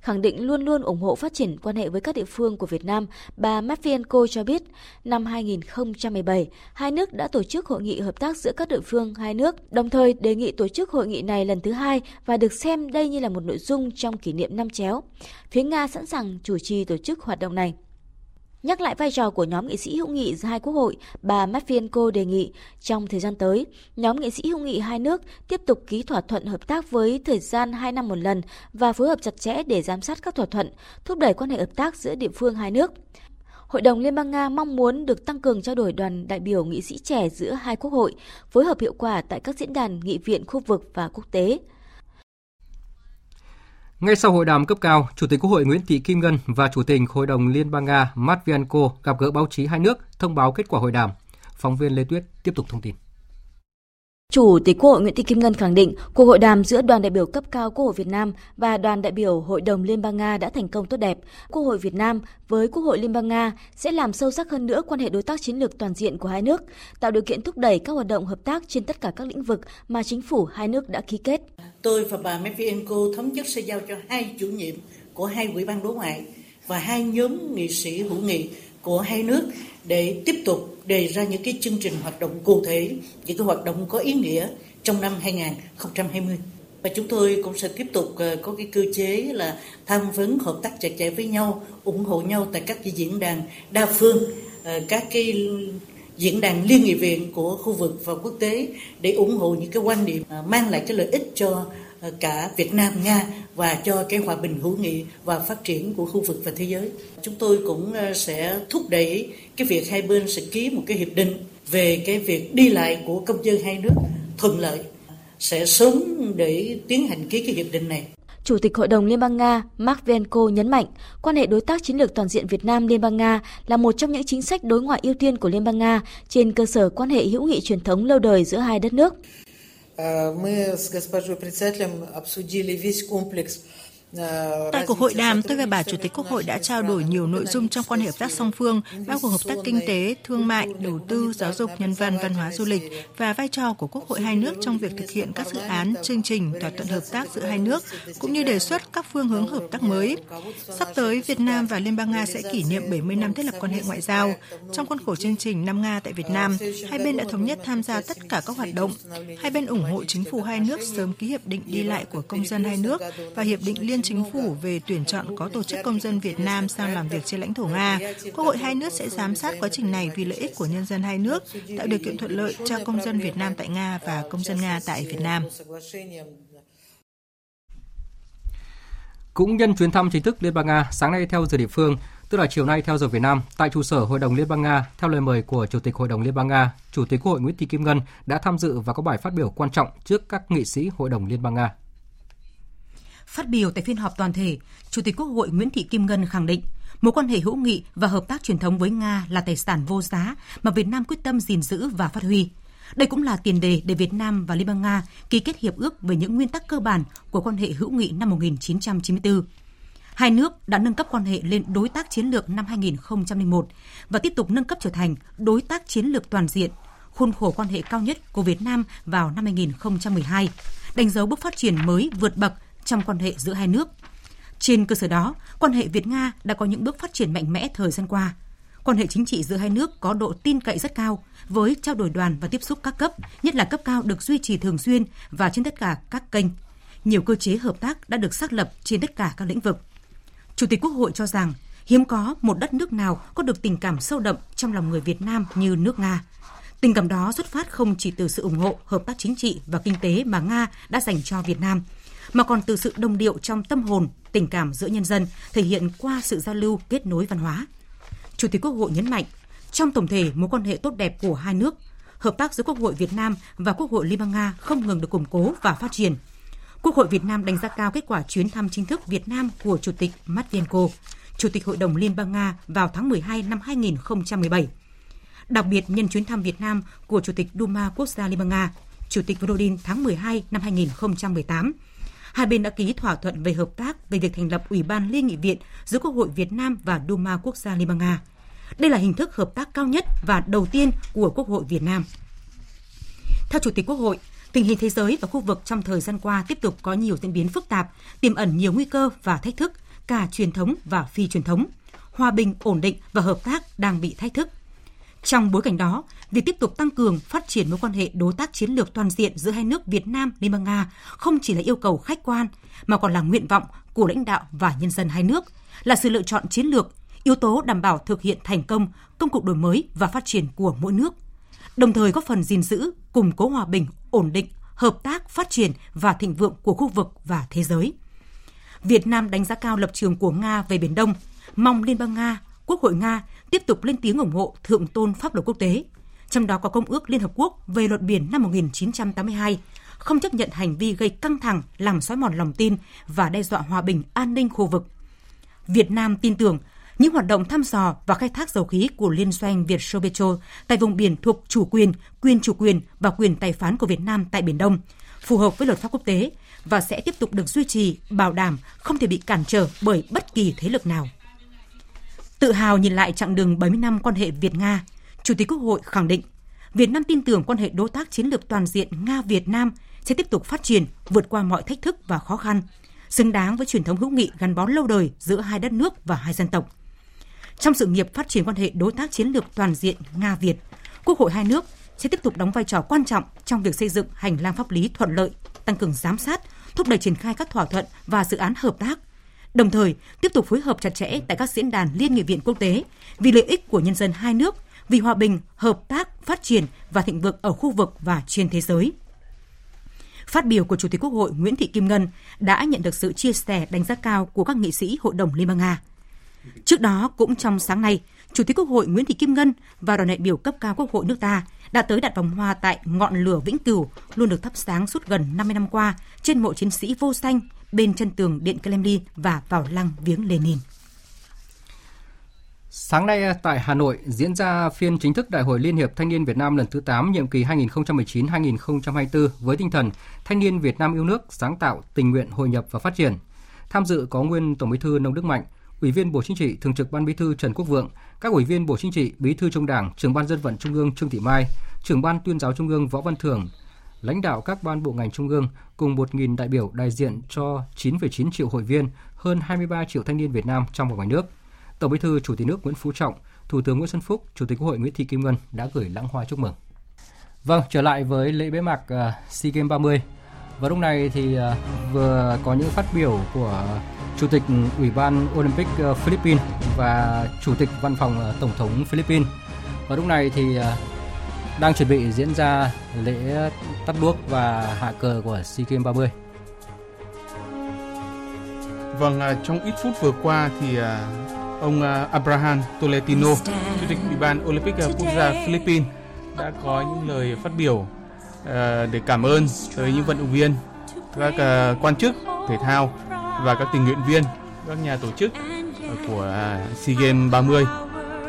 Khẳng định luôn luôn ủng hộ phát triển quan hệ với các địa phương của Việt Nam, bà Matvienko cho biết, năm 2017, hai nước đã tổ chức hội nghị hợp tác giữa các địa phương hai nước, đồng thời đề nghị tổ chức hội nghị này lần thứ hai và được xem đây như là một nội dung trong kỷ niệm năm chéo. Phía Nga sẵn sàng chủ trì tổ chức hoạt động này. Nhắc lại vai trò của nhóm nghị sĩ hữu nghị giữa hai quốc hội, bà Matvienko đề nghị trong thời gian tới, nhóm nghị sĩ hữu nghị hai nước tiếp tục ký thỏa thuận hợp tác với thời gian 2 năm một lần và phối hợp chặt chẽ để giám sát các thỏa thuận, thúc đẩy quan hệ hợp tác giữa địa phương hai nước. Hội đồng Liên bang Nga mong muốn được tăng cường trao đổi đoàn đại biểu nghị sĩ trẻ giữa hai quốc hội, phối hợp hiệu quả tại các diễn đàn nghị viện khu vực và quốc tế. Ngay sau hội đàm cấp cao, Chủ tịch Quốc hội Nguyễn Thị Kim Ngân và Chủ tịch Hội đồng Liên bang Nga Matvienko gặp gỡ báo chí hai nước thông báo kết quả hội đàm. Phóng viên Lê Tuyết tiếp tục thông tin. Chủ tịch Quốc hội Nguyễn Thị Kim Ngân khẳng định cuộc hội đàm giữa đoàn đại biểu cấp cao Quốc hội Việt Nam và đoàn đại biểu Hội đồng Liên bang Nga đã thành công tốt đẹp. Quốc hội Việt Nam với Quốc hội Liên bang Nga sẽ làm sâu sắc hơn nữa quan hệ đối tác chiến lược toàn diện của hai nước, tạo điều kiện thúc đẩy các hoạt động hợp tác trên tất cả các lĩnh vực mà chính phủ hai nước đã ký kết. Tôi và bà Medvedenko thống nhất sẽ giao cho hai chủ nhiệm của hai ủy ban đối ngoại và hai nhóm nghị sĩ hữu nghị của hai nước để tiếp tục đề ra những cái chương trình hoạt động cụ thể, những cái hoạt động có ý nghĩa trong năm 2020. Và chúng tôi cũng sẽ tiếp tục ờ, có cái cơ chế là tham vấn hợp tác chặt chẽ với nhau, ủng hộ nhau tại các cái diễn đàn đa phương, ờ, các cái diễn đàn liên nghị viện của khu vực và quốc tế để ủng hộ những cái quan điểm ờ, mang lại cái lợi ích cho Ờ, cả Việt Nam, Nga và cho cái hòa bình hữu nghị và phát triển của khu vực và thế giới. Chúng tôi cũng ờ, sẽ thúc đẩy cái việc hai bên sẽ ký một cái hiệp định về cái việc đi lại của công dân hai nước thuận lợi sẽ sớm để tiến hành ký cái hiệp định này. Chủ tịch Hội đồng Liên bang Nga Mark Venko nhấn mạnh, quan hệ đối tác chiến lược toàn diện Việt Nam Liên bang Nga là một trong những chính sách đối ngoại ưu tiên của Liên bang Nga trên cơ sở quan hệ hữu nghị truyền thống lâu đời giữa hai đất nước. Мы с госпожой председателем обсудили весь комплекс Tại cuộc hội đàm, tôi và bà Chủ tịch Quốc hội đã trao đổi nhiều nội dung trong quan hệ hợp tác song phương, bao gồm hợp tác kinh tế, thương mại, đầu tư, giáo dục, nhân văn, văn hóa, du lịch và vai trò của Quốc hội hai nước trong việc thực hiện các dự án, chương trình, thỏa thuận hợp tác giữa hai nước, cũng như đề xuất các phương hướng hợp tác mới. Sắp tới, Việt Nam và Liên bang Nga sẽ kỷ niệm 70 năm thiết lập quan hệ ngoại giao. Trong khuôn khổ chương trình năm Nga tại Việt Nam, hai bên đã thống nhất tham gia tất cả các hoạt động. Hai bên ủng hộ chính phủ hai nước sớm ký hiệp định đi lại của công dân hai nước và hiệp định liên chính phủ về tuyển chọn có tổ chức công dân Việt Nam sang làm việc trên lãnh thổ Nga. Quốc hội hai nước sẽ giám sát quá trình này vì lợi ích của nhân dân hai nước, tạo điều kiện thuận lợi cho công dân Việt Nam tại Nga và công dân Nga tại Việt Nam. Cũng nhân chuyến thăm chính thức Liên bang Nga, sáng nay theo giờ địa phương, tức là chiều nay theo giờ Việt Nam, tại trụ sở Hội đồng Liên bang Nga, theo lời mời của Chủ tịch Hội đồng Liên bang Nga, Chủ tịch Quốc hội Nguyễn Thị Kim Ngân đã tham dự và có bài phát biểu quan trọng trước các nghị sĩ Hội đồng Liên bang Nga. Phát biểu tại phiên họp toàn thể, Chủ tịch Quốc hội Nguyễn Thị Kim Ngân khẳng định mối quan hệ hữu nghị và hợp tác truyền thống với Nga là tài sản vô giá mà Việt Nam quyết tâm gìn giữ và phát huy. Đây cũng là tiền đề để Việt Nam và Liên bang Nga ký kết hiệp ước về những nguyên tắc cơ bản của quan hệ hữu nghị năm 1994. Hai nước đã nâng cấp quan hệ lên đối tác chiến lược năm 2001 và tiếp tục nâng cấp trở thành đối tác chiến lược toàn diện, khuôn khổ quan hệ cao nhất của Việt Nam vào năm 2012, đánh dấu bước phát triển mới vượt bậc trong quan hệ giữa hai nước. Trên cơ sở đó, quan hệ Việt-Nga đã có những bước phát triển mạnh mẽ thời gian qua. Quan hệ chính trị giữa hai nước có độ tin cậy rất cao, với trao đổi đoàn và tiếp xúc các cấp, nhất là cấp cao được duy trì thường xuyên và trên tất cả các kênh. Nhiều cơ chế hợp tác đã được xác lập trên tất cả các lĩnh vực. Chủ tịch Quốc hội cho rằng, hiếm có một đất nước nào có được tình cảm sâu đậm trong lòng người Việt Nam như nước Nga. Tình cảm đó xuất phát không chỉ từ sự ủng hộ, hợp tác chính trị và kinh tế mà Nga đã dành cho Việt Nam, mà còn từ sự đồng điệu trong tâm hồn, tình cảm giữa nhân dân thể hiện qua sự giao lưu kết nối văn hóa. Chủ tịch Quốc hội nhấn mạnh, trong tổng thể mối quan hệ tốt đẹp của hai nước, hợp tác giữa Quốc hội Việt Nam và Quốc hội Liên bang Nga không ngừng được củng cố và phát triển. Quốc hội Việt Nam đánh giá cao kết quả chuyến thăm chính thức Việt Nam của Chủ tịch Matvienko, Chủ tịch Hội đồng Liên bang Nga vào tháng 12 năm 2017. Đặc biệt nhân chuyến thăm Việt Nam của Chủ tịch Duma Quốc gia Liên bang Nga, Chủ tịch Volodin tháng 12 năm 2018, hai bên đã ký thỏa thuận về hợp tác về việc thành lập Ủy ban Liên nghị viện giữa Quốc hội Việt Nam và Duma Quốc gia Liên bang Nga. Đây là hình thức hợp tác cao nhất và đầu tiên của Quốc hội Việt Nam. Theo Chủ tịch Quốc hội, Tình hình thế giới và khu vực trong thời gian qua tiếp tục có nhiều diễn biến phức tạp, tiềm ẩn nhiều nguy cơ và thách thức, cả truyền thống và phi truyền thống. Hòa bình, ổn định và hợp tác đang bị thách thức. Trong bối cảnh đó, việc tiếp tục tăng cường phát triển mối quan hệ đối tác chiến lược toàn diện giữa hai nước Việt Nam Liên bang Nga không chỉ là yêu cầu khách quan mà còn là nguyện vọng của lãnh đạo và nhân dân hai nước, là sự lựa chọn chiến lược, yếu tố đảm bảo thực hiện thành công công cuộc đổi mới và phát triển của mỗi nước đồng thời góp phần gìn giữ, củng cố hòa bình, ổn định, hợp tác, phát triển và thịnh vượng của khu vực và thế giới. Việt Nam đánh giá cao lập trường của Nga về Biển Đông, mong Liên bang Nga, Quốc hội Nga tiếp tục lên tiếng ủng hộ thượng tôn pháp luật quốc tế, trong đó có Công ước Liên Hợp Quốc về luật biển năm 1982, không chấp nhận hành vi gây căng thẳng, làm xói mòn lòng tin và đe dọa hòa bình an ninh khu vực. Việt Nam tin tưởng những hoạt động thăm dò và khai thác dầu khí của Liên doanh Việt Petro tại vùng biển thuộc chủ quyền, quyền chủ quyền và quyền tài phán của Việt Nam tại Biển Đông, phù hợp với luật pháp quốc tế và sẽ tiếp tục được duy trì, bảo đảm không thể bị cản trở bởi bất kỳ thế lực nào. Tự hào nhìn lại chặng đường 70 năm quan hệ Việt-Nga, Chủ tịch Quốc hội khẳng định Việt Nam tin tưởng quan hệ đối tác chiến lược toàn diện Nga-Việt Nam sẽ tiếp tục phát triển vượt qua mọi thách thức và khó khăn, xứng đáng với truyền thống hữu nghị gắn bó lâu đời giữa hai đất nước và hai dân tộc – trong sự nghiệp phát triển quan hệ đối tác chiến lược toàn diện Nga-Việt, Quốc hội hai nước sẽ tiếp tục đóng vai trò quan trọng trong việc xây dựng hành lang pháp lý thuận lợi, tăng cường giám sát, thúc đẩy triển khai các thỏa thuận và dự án hợp tác. Đồng thời, tiếp tục phối hợp chặt chẽ tại các diễn đàn liên nghị viện quốc tế vì lợi ích của nhân dân hai nước, vì hòa bình, hợp tác, phát triển và thịnh vượng ở khu vực và trên thế giới. Phát biểu của Chủ tịch Quốc hội Nguyễn Thị Kim Ngân đã nhận được sự chia sẻ đánh giá cao của các nghị sĩ Hội đồng Liên bang Nga. Trước đó, cũng trong sáng nay, Chủ tịch Quốc hội Nguyễn Thị Kim Ngân và đoàn đại biểu cấp cao Quốc hội nước ta đã tới đặt vòng hoa tại ngọn lửa vĩnh cửu luôn được thắp sáng suốt gần 50 năm qua trên mộ chiến sĩ vô danh bên chân tường Điện Kremlin và vào lăng viếng Lenin. Sáng nay à, tại Hà Nội diễn ra phiên chính thức Đại hội Liên hiệp Thanh niên Việt Nam lần thứ 8 nhiệm kỳ 2019-2024 với tinh thần Thanh niên Việt Nam yêu nước, sáng tạo, tình nguyện, hội nhập và phát triển. Tham dự có nguyên Tổng Bí thư Nông Đức Mạnh, Ủy viên Bộ Chính trị, Thường trực Ban Bí thư Trần Quốc Vượng, các ủy viên Bộ Chính trị, Bí thư Trung Đảng, Trưởng ban Dân vận Trung ương Trương Thị Mai, Trưởng ban Tuyên giáo Trung ương Võ Văn Thưởng, lãnh đạo các ban bộ ngành trung ương cùng 1.000 đại biểu đại diện cho 9,9 triệu hội viên, hơn 23 triệu thanh niên Việt Nam trong và ngoài nước. Tổng Bí thư Chủ tịch nước Nguyễn Phú Trọng, Thủ tướng Nguyễn Xuân Phúc, Chủ tịch Quốc hội Nguyễn Thị Kim Ngân đã gửi lãng hoa chúc mừng. Vâng, trở lại với lễ bế mạc uh, SEA Games 30. Và lúc này thì uh, vừa có những phát biểu của Chủ tịch Ủy ban Olympic à, Philippines và Chủ tịch Văn phòng Tổng thống Philippines. Và lúc này thì đang chuẩn bị diễn ra lễ tắt đuốc và hạ cờ của SEA Games 30. Vâng, à, trong ít phút vừa qua thì à, ông à, Abraham Tolentino, Chủ tịch Ủy ban Olympic Quốc gia Philippines đã có những lời phát biểu để cảm ơn tới những vận động viên, các quan chức thể thao và các tình nguyện viên, các nhà tổ chức của SEA Games 30,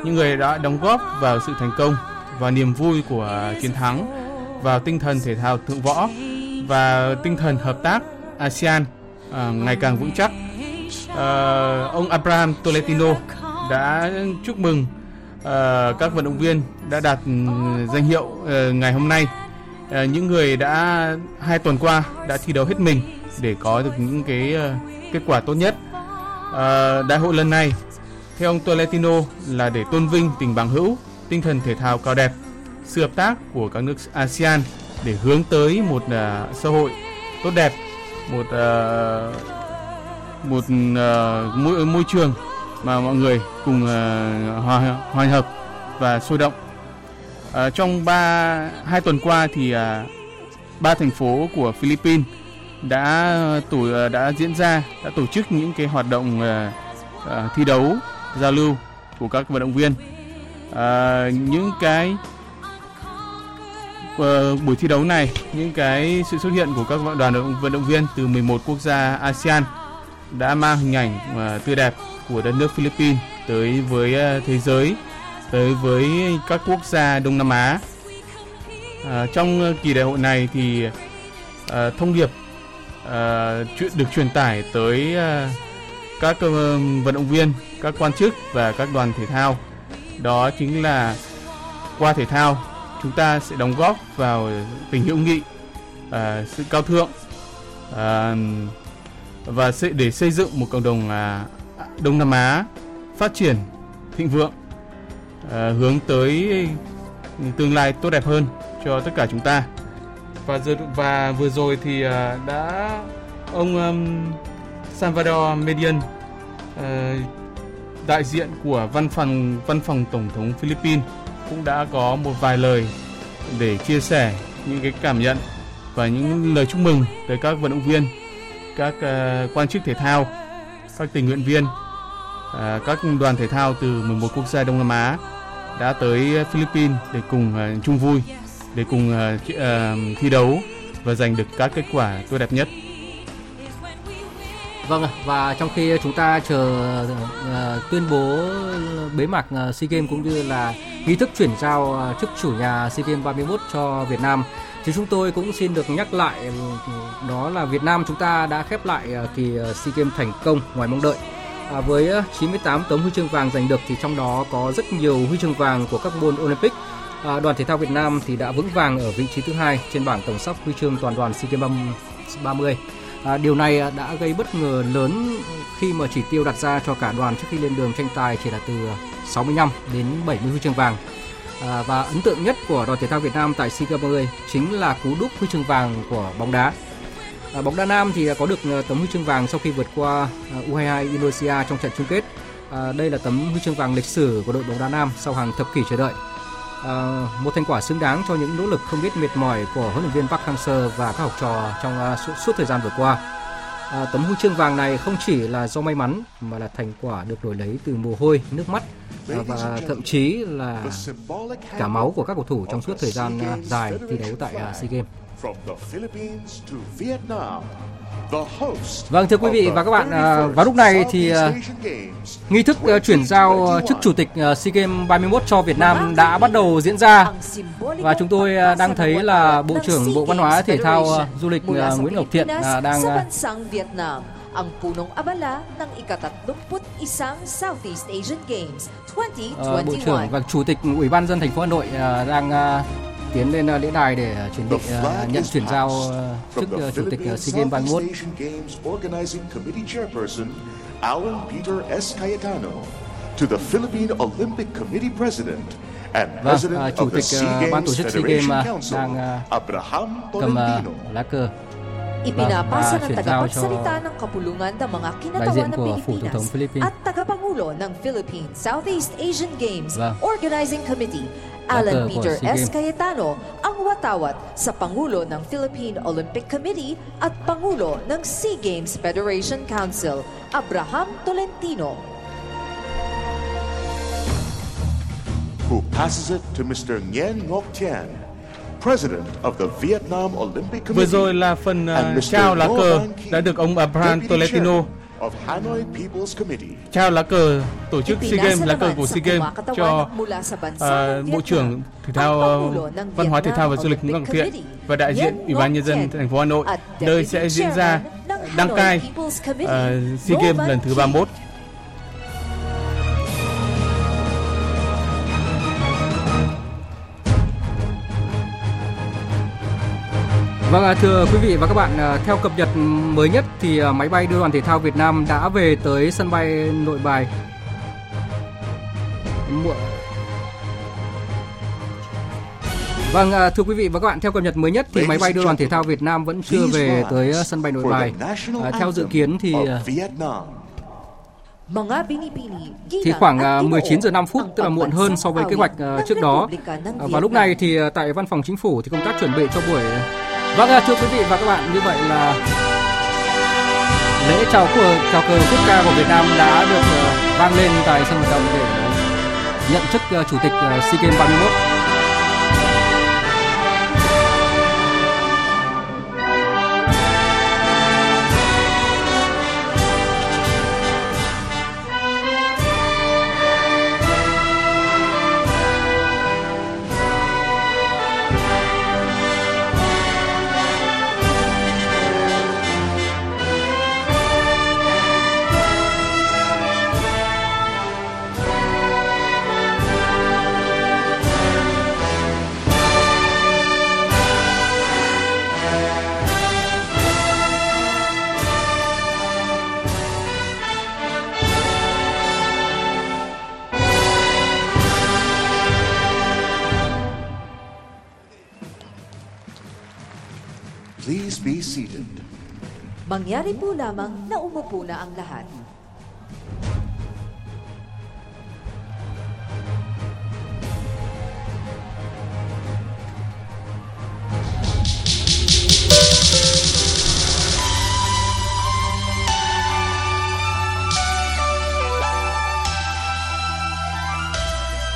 những người đã đóng góp vào sự thành công và niềm vui của chiến thắng, vào tinh thần thể thao thượng võ và tinh thần hợp tác ASEAN à, ngày càng vững chắc. À, ông Abraham Tolentino đã chúc mừng à, các vận động viên đã đạt danh hiệu à, ngày hôm nay. À, những người đã hai tuần qua đã thi đấu hết mình để có được những cái uh, kết quả tốt nhất. À, đại hội lần này, theo ông Tolentino là để tôn vinh tình bằng hữu, tinh thần thể thao cao đẹp, sự hợp tác của các nước ASEAN để hướng tới một uh, xã hội tốt đẹp, một uh, một uh, môi môi trường mà mọi người cùng uh, hòa hòa hợp và sôi động. Uh, trong ba hai tuần qua thì uh, ba thành phố của Philippines đã tổ đã diễn ra đã tổ chức những cái hoạt động uh, uh, thi đấu giao lưu của các vận động viên uh, những cái uh, buổi thi đấu này những cái sự xuất hiện của các đoàn vận động viên từ 11 quốc gia ASEAN đã mang hình ảnh uh, tươi đẹp của đất nước Philippines tới với uh, thế giới tới với các quốc gia Đông Nam Á uh, trong kỳ đại hội này thì uh, thông điệp uh, chuyện được truyền tải tới uh, các uh, vận động viên, các quan chức và các đoàn thể thao. Đó chính là qua thể thao chúng ta sẽ đóng góp vào tình hữu nghị, uh, sự cao thượng uh, và để xây dựng một cộng đồng uh, Đông Nam Á phát triển thịnh vượng uh, hướng tới tương lai tốt đẹp hơn cho tất cả chúng ta. Và giờ và vừa rồi thì uh, đã ông um, Salvador Median uh, đại diện của văn phòng văn phòng tổng thống Philippines cũng đã có một vài lời để chia sẻ những cái cảm nhận và những lời chúc mừng tới các vận động viên, các uh, quan chức thể thao, các tình nguyện viên, uh, các đoàn thể thao từ 11 quốc gia Đông Nam Á đã tới Philippines để cùng uh, chung vui, để cùng uh, thi đấu và giành được các kết quả tốt đẹp nhất. Vâng và trong khi chúng ta chờ uh, tuyên bố bế mạc uh, SEA Games cũng như là nghi thức chuyển giao uh, chức chủ nhà SEA Games 31 cho Việt Nam thì chúng tôi cũng xin được nhắc lại ừ, đó là Việt Nam chúng ta đã khép lại kỳ SEA Games thành công ngoài mong đợi. À, với 98 tấm huy chương vàng giành được thì trong đó có rất nhiều huy chương vàng của các môn Olympic. À, đoàn thể thao Việt Nam thì đã vững vàng ở vị trí thứ hai trên bảng tổng sắp huy chương toàn đoàn SEA Games 30. À, điều này à, đã gây bất ngờ lớn khi mà chỉ tiêu đặt ra cho cả đoàn trước khi lên đường tranh tài chỉ là từ à, 65 đến 70 huy chương vàng. À, và ấn tượng nhất của đoàn thể thao Việt Nam tại SEA Games 30 chính là cú đúc huy chương vàng của bóng đá. À, bóng đá nam thì có được à, tấm huy chương vàng sau khi vượt qua U22 Indonesia trong trận chung kết. À, đây là tấm huy chương vàng lịch sử của đội bóng đá nam sau hàng thập kỷ chờ đợi. À, một thành quả xứng đáng cho những nỗ lực không biết mệt mỏi của huấn luyện viên Park Hang-seo và các học trò trong uh, suốt, suốt thời gian vừa qua. À, tấm huy chương vàng này không chỉ là do may mắn mà là thành quả được đổi lấy từ mồ hôi, nước mắt à, và thậm chí là cả máu của các cầu thủ trong suốt thời gian uh, dài thi đấu tại uh, SEA Games. Vâng thưa quý vị và các bạn, à, vào lúc này thì à, nghi thức à, chuyển giao chức chủ tịch SEA Games 31 cho Việt Nam đã bắt đầu diễn ra và chúng tôi đang thấy là Bộ trưởng Bộ Văn hóa Thể thao Du lịch Nguyễn Ngọc Thiện đang ang punong abala ng ikatatlumput-isang Southeast Asian Games 2021. Bộ trưởng và Chủ tịch Ủy ban dân thành phố Hà Nội đang tiến lên lễ đài để chuẩn bị nhận chuyển giao chức chủ tịch SEA Games 31. Alan Peter S. Cayetano to the Philippine Olympic Committee President and vâng, President uh, chủ tịch uh, ban tổ chức SEA Games đang uh, cầm uh, lá cờ Ipinapasa ng tagapagsalita ng kapulungan ng mga kinatawan ng Pilipinas at tagapangulo ng Philippine Southeast Asian Games Organizing Committee Alan Peter S. Cayetano ang watawat sa Pangulo ng Philippine Olympic Committee at Pangulo ng SEA Games Federation Council, Abraham Tolentino. Who passes it to Mr. Nguyen Ngoc Thian, President of the Vietnam Olympic Committee. Vừa rồi là phần uh, trao lá cờ đã được ông Abraham Tolentino trao lá cờ tổ chức SEA Games lá cờ của SEA Games cho uh, Bộ trưởng Thể thao uh, Văn hóa Thể thao và Du lịch Nguyễn Ngọc Thiện. và đại diện Ủy ban nhân dân thành phố Hà Nội nơi sẽ diễn ra đăng cai uh, SEA Games lần thứ 31 Vâng, thưa quý vị và các bạn, à, theo cập nhật mới nhất thì à, máy bay đưa đoàn thể thao Việt Nam đã về tới sân bay Nội Bài. Vâng, à, thưa quý vị và các bạn, theo cập nhật mới nhất thì máy bay đưa đoàn thể thao Việt Nam vẫn chưa về tới sân bay Nội Bài. theo dự kiến thì thì khoảng 19 giờ 5 phút tức là muộn hơn so với kế hoạch trước đó. Và lúc này thì tại văn phòng chính phủ thì công tác chuẩn bị cho buổi Vâng, à, thưa quý vị và các bạn, như vậy là lễ chào cờ chào cờ quốc ca của Việt Nam đã được à, vang lên tại sân vận động để nhận chức à, chủ tịch SEA Games 31. Mangyari po lamang na umupo na ang lahat.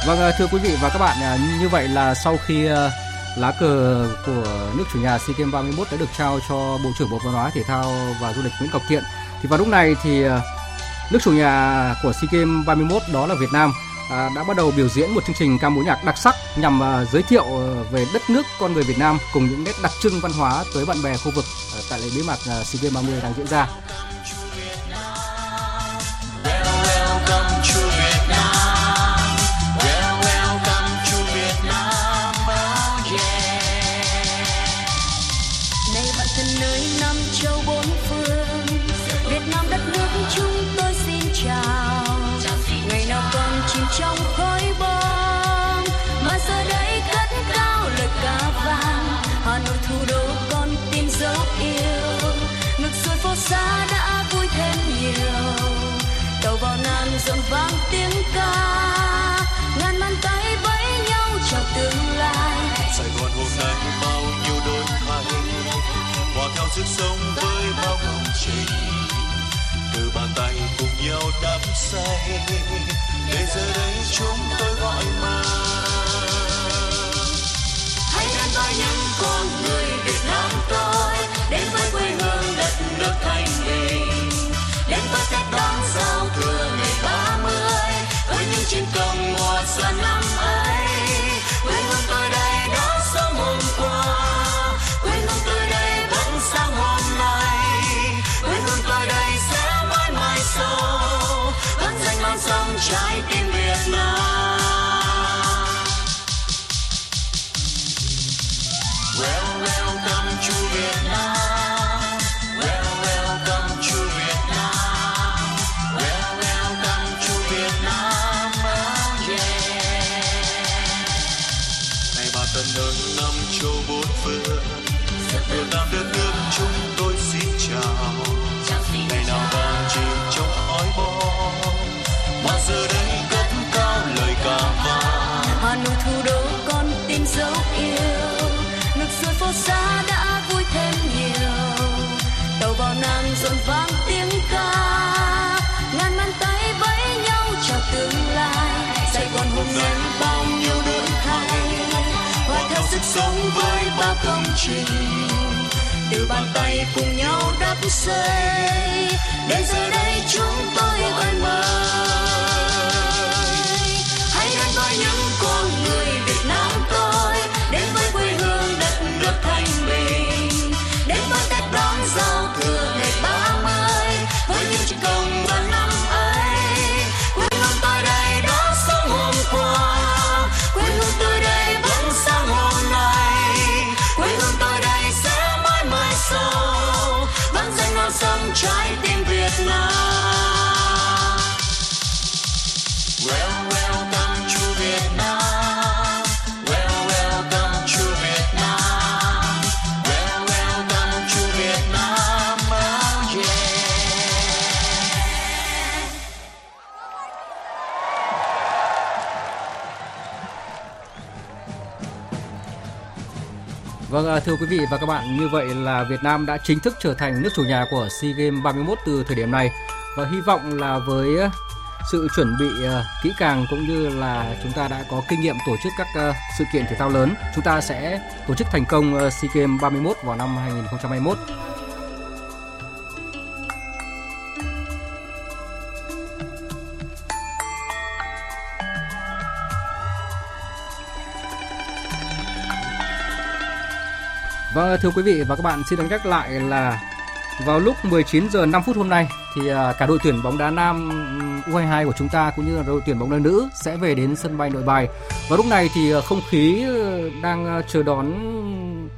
Vâng ờ, thưa quý vị và các bạn, ờ, như vậy là sau khi ờ, lá cờ của nước chủ nhà SEA Games 31 đã được trao cho Bộ trưởng Bộ Văn hóa, Thể thao và Du lịch Nguyễn Ngọc Thiện thì vào lúc này thì à, nước chủ nhà của SEA Games 31 đó là Việt Nam à, đã bắt đầu biểu diễn một chương trình ca mối nhạc đặc sắc nhằm à, giới thiệu về đất nước con người Việt Nam cùng những nét đặc trưng văn hóa tới bạn bè khu vực tại lễ bế mạc SEA Games 30 đang diễn ra. Bàn tay cùng nhau đắm say. Để giờ đây chúng tôi gọi mà. Hãy đến với những con người Việt Nam tôi, đến với quê hương đất nước thanh bình. Đến với Tết đón giao thừa ngày ba mươi, với những chiến công mùa xuân năm Zeit in Vietnam. Sống với bao công trình. Từ bàn tay cùng nhau đắp xây, đến giờ đây chúng tôi gọi mời. Vâng, à, thưa quý vị và các bạn, như vậy là Việt Nam đã chính thức trở thành nước chủ nhà của SEA Games 31 từ thời điểm này và hy vọng là với à, sự chuẩn bị à, kỹ càng cũng như là chúng ta đã có kinh nghiệm tổ chức các sự kiện thể thao lớn, chúng ta sẽ tổ chức thành công SEA Games 31 vào năm 2021. Vâng, thưa quý vị và các bạn, xin được nhắc lại là vào lúc 19 giờ 5 phút hôm nay thì à, cả đội tuyển bóng đá nam U22 của chúng ta cũng như là đội tuyển bóng đá nữ sẽ về đến sân bay Nội Bài. Và lúc này thì à, không khí à, đang chờ đón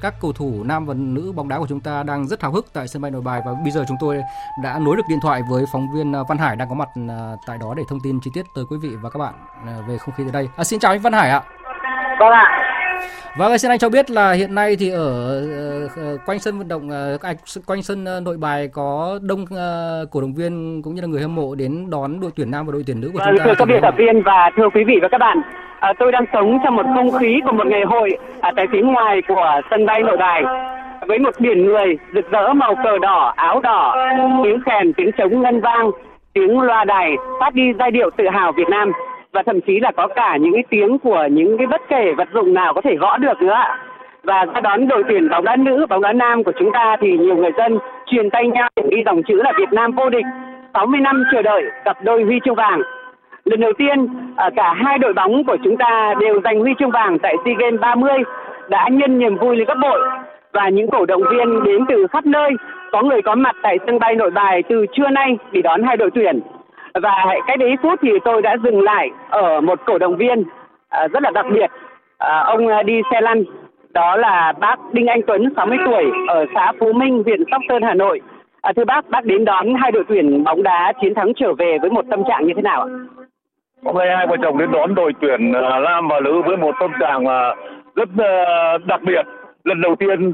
các cầu thủ nam và nữ bóng đá của chúng ta đang rất hào hức tại sân bay Nội Bài và bây giờ chúng tôi đã nối được điện thoại với phóng viên Văn Hải đang có mặt tại đó để thông tin chi tiết tới quý vị và các bạn về không khí tại đây. À, xin chào anh Văn Hải ạ. Vâng ạ. Vâng, xin anh cho biết là hiện nay thì ở uh, quanh sân vận động uh, quanh sân uh, Nội Bài có đông uh, cổ động viên cũng như là người hâm mộ đến đón đội tuyển nam và đội tuyển nữ của vâng, chúng ta. Thưa các biên tập viên và thưa quý vị và các bạn, uh, tôi đang sống trong một không khí của một ngày hội uh, tại phía ngoài của sân bay Nội Bài với một biển người rực rỡ màu cờ đỏ, áo đỏ, tiếng kèn, tiếng trống ngân vang, tiếng loa đài phát đi giai điệu tự hào Việt Nam và thậm chí là có cả những cái tiếng của những cái bất kể vật dụng nào có thể gõ được nữa ạ. Và ra đón đội tuyển bóng đá nữ, bóng đá nam của chúng ta thì nhiều người dân truyền tay nhau ghi dòng chữ là Việt Nam vô địch. 60 năm chờ đợi cặp đôi huy chương vàng. Lần đầu tiên à, cả hai đội bóng của chúng ta đều giành huy chương vàng tại SEA Games 30 đã nhân niềm vui lên gấp bội và những cổ động viên đến từ khắp nơi có người có mặt tại sân bay nội bài từ trưa nay để đón hai đội tuyển và cách đấy phút thì tôi đã dừng lại ở một cổ động viên uh, rất là đặc biệt. Uh, ông uh, đi xe lăn đó là bác Đinh Anh Tuấn 60 tuổi ở xã Phú Minh huyện Sóc Sơn Hà Nội. À, thưa bác bác đến đón hai đội tuyển bóng đá chiến thắng trở về với một tâm trạng như thế nào ạ? Hôm nay hai vợ chồng đến đón đội tuyển uh, nam và nữ với một tâm trạng uh, rất uh, đặc biệt. Lần đầu tiên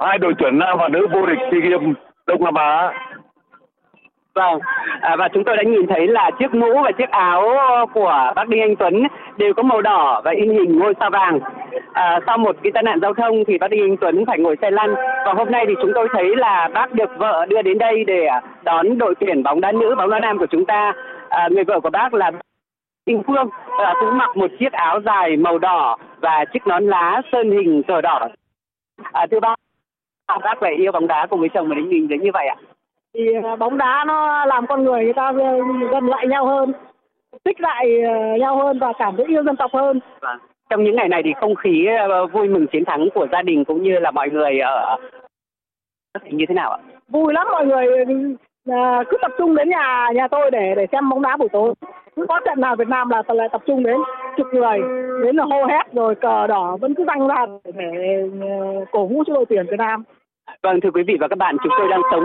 hai đội tuyển nam và nữ vô địch SEA Games Đông Nam Á. Vâng, à, và chúng tôi đã nhìn thấy là chiếc mũ và chiếc áo của bác Đinh Anh Tuấn đều có màu đỏ và in hình ngôi sao vàng. À, sau một cái tai nạn giao thông thì bác Đinh Anh Tuấn phải ngồi xe lăn và hôm nay thì chúng tôi thấy là bác được vợ đưa đến đây để đón đội tuyển bóng đá nữ, bóng đá nam của chúng ta. À, người vợ của bác là Đinh Phương à, cũng mặc một chiếc áo dài màu đỏ và chiếc nón lá sơn hình cờ đỏ. À, thưa bác, bác lại yêu bóng đá cùng với chồng mà đến mình đến như vậy ạ? Thì bóng đá nó làm con người người ta gần lại nhau hơn thích lại nhau hơn và cảm thấy yêu dân tộc hơn. Vâng. trong những ngày này thì không khí vui mừng chiến thắng của gia đình cũng như là mọi người ở như thế nào ạ? Vui lắm mọi người. Cứ tập trung đến nhà nhà tôi để để xem bóng đá buổi tối. Cứ có trận nào Việt Nam là lại tập trung đến chục người đến là hô hét rồi cờ đỏ vẫn cứ răng ra để cổ vũ cho đội tuyển Việt Nam. Vâng thưa quý vị và các bạn chúng tôi đang sống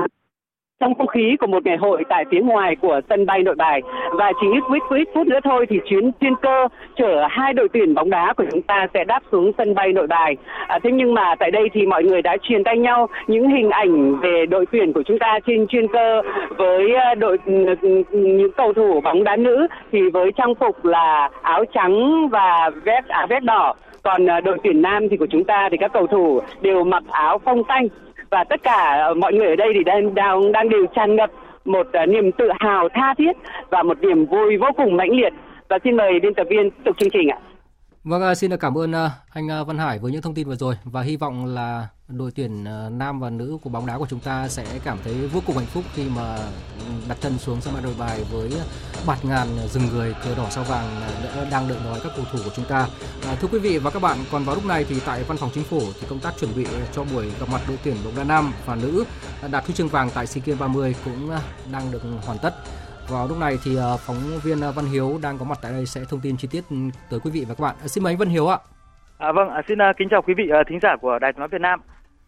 trong không khí của một ngày hội tại phía ngoài của sân bay nội bài và chỉ ít ít phút nữa thôi thì chuyến chuyên cơ chở hai đội tuyển bóng đá của chúng ta sẽ đáp xuống sân bay nội bài. À, thế nhưng mà tại đây thì mọi người đã truyền tay nhau những hình ảnh về đội tuyển của chúng ta trên chuyên cơ với à, đội ừ, ừ, ừ, những cầu thủ bóng đá nữ thì với trang phục là áo trắng và vest áo vest đỏ. Còn à, đội tuyển nam thì của chúng ta thì các cầu thủ đều mặc áo phông xanh và tất cả ờ, mọi người ở đây thì đang đang đang đều tràn ngập một uh, niềm tự hào tha thiết và một niềm vui vô cùng mãnh liệt và xin mời biên tập viên tục chương trình ạ. Vâng, à, xin được cảm ơn à, anh à, Văn Hải với những thông tin vừa rồi và hy vọng là đội tuyển nam và nữ của bóng đá của chúng ta sẽ cảm thấy vô cùng hạnh phúc khi mà đặt chân xuống sân bay Nội Bài với bạt ngàn rừng người cờ đỏ sao vàng đang đợi đón các cầu thủ của chúng ta. À, thưa quý vị và các bạn, còn vào lúc này thì tại văn phòng chính phủ thì công tác chuẩn bị cho buổi gặp mặt đội tuyển bóng đá nam và nữ đạt huy chương vàng tại SEA Games 30 cũng đang được hoàn tất. Vào lúc này thì ờ, phóng viên ờ, Văn Hiếu đang có mặt tại đây sẽ thông tin chi tiết tới quý vị và các bạn. Ờ, xin mời anh Văn Hiếu ạ. À, vâng, à, xin kính chào quý vị thính giả của Đài Tiếng nói Việt Nam.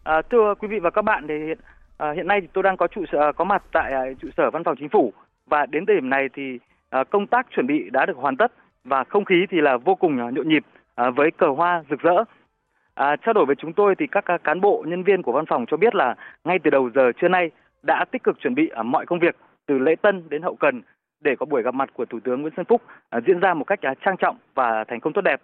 À, thưa quý vị và các bạn, thì hiện, à, hiện nay thì tôi đang có trụ sở có mặt tại trụ sở Văn phòng Chính phủ và đến thời điểm này thì à, công tác chuẩn bị đã được hoàn tất và không khí thì là vô cùng nhộn nhịp à, với cờ hoa rực rỡ. À, trao đổi với chúng tôi thì các cán bộ nhân viên của văn phòng cho biết là ngay từ đầu giờ trưa nay đã tích cực chuẩn bị à, mọi công việc từ lễ tân đến hậu cần để có buổi gặp mặt của Thủ tướng Nguyễn Xuân Phúc à, diễn ra một cách à, trang trọng và thành công tốt đẹp.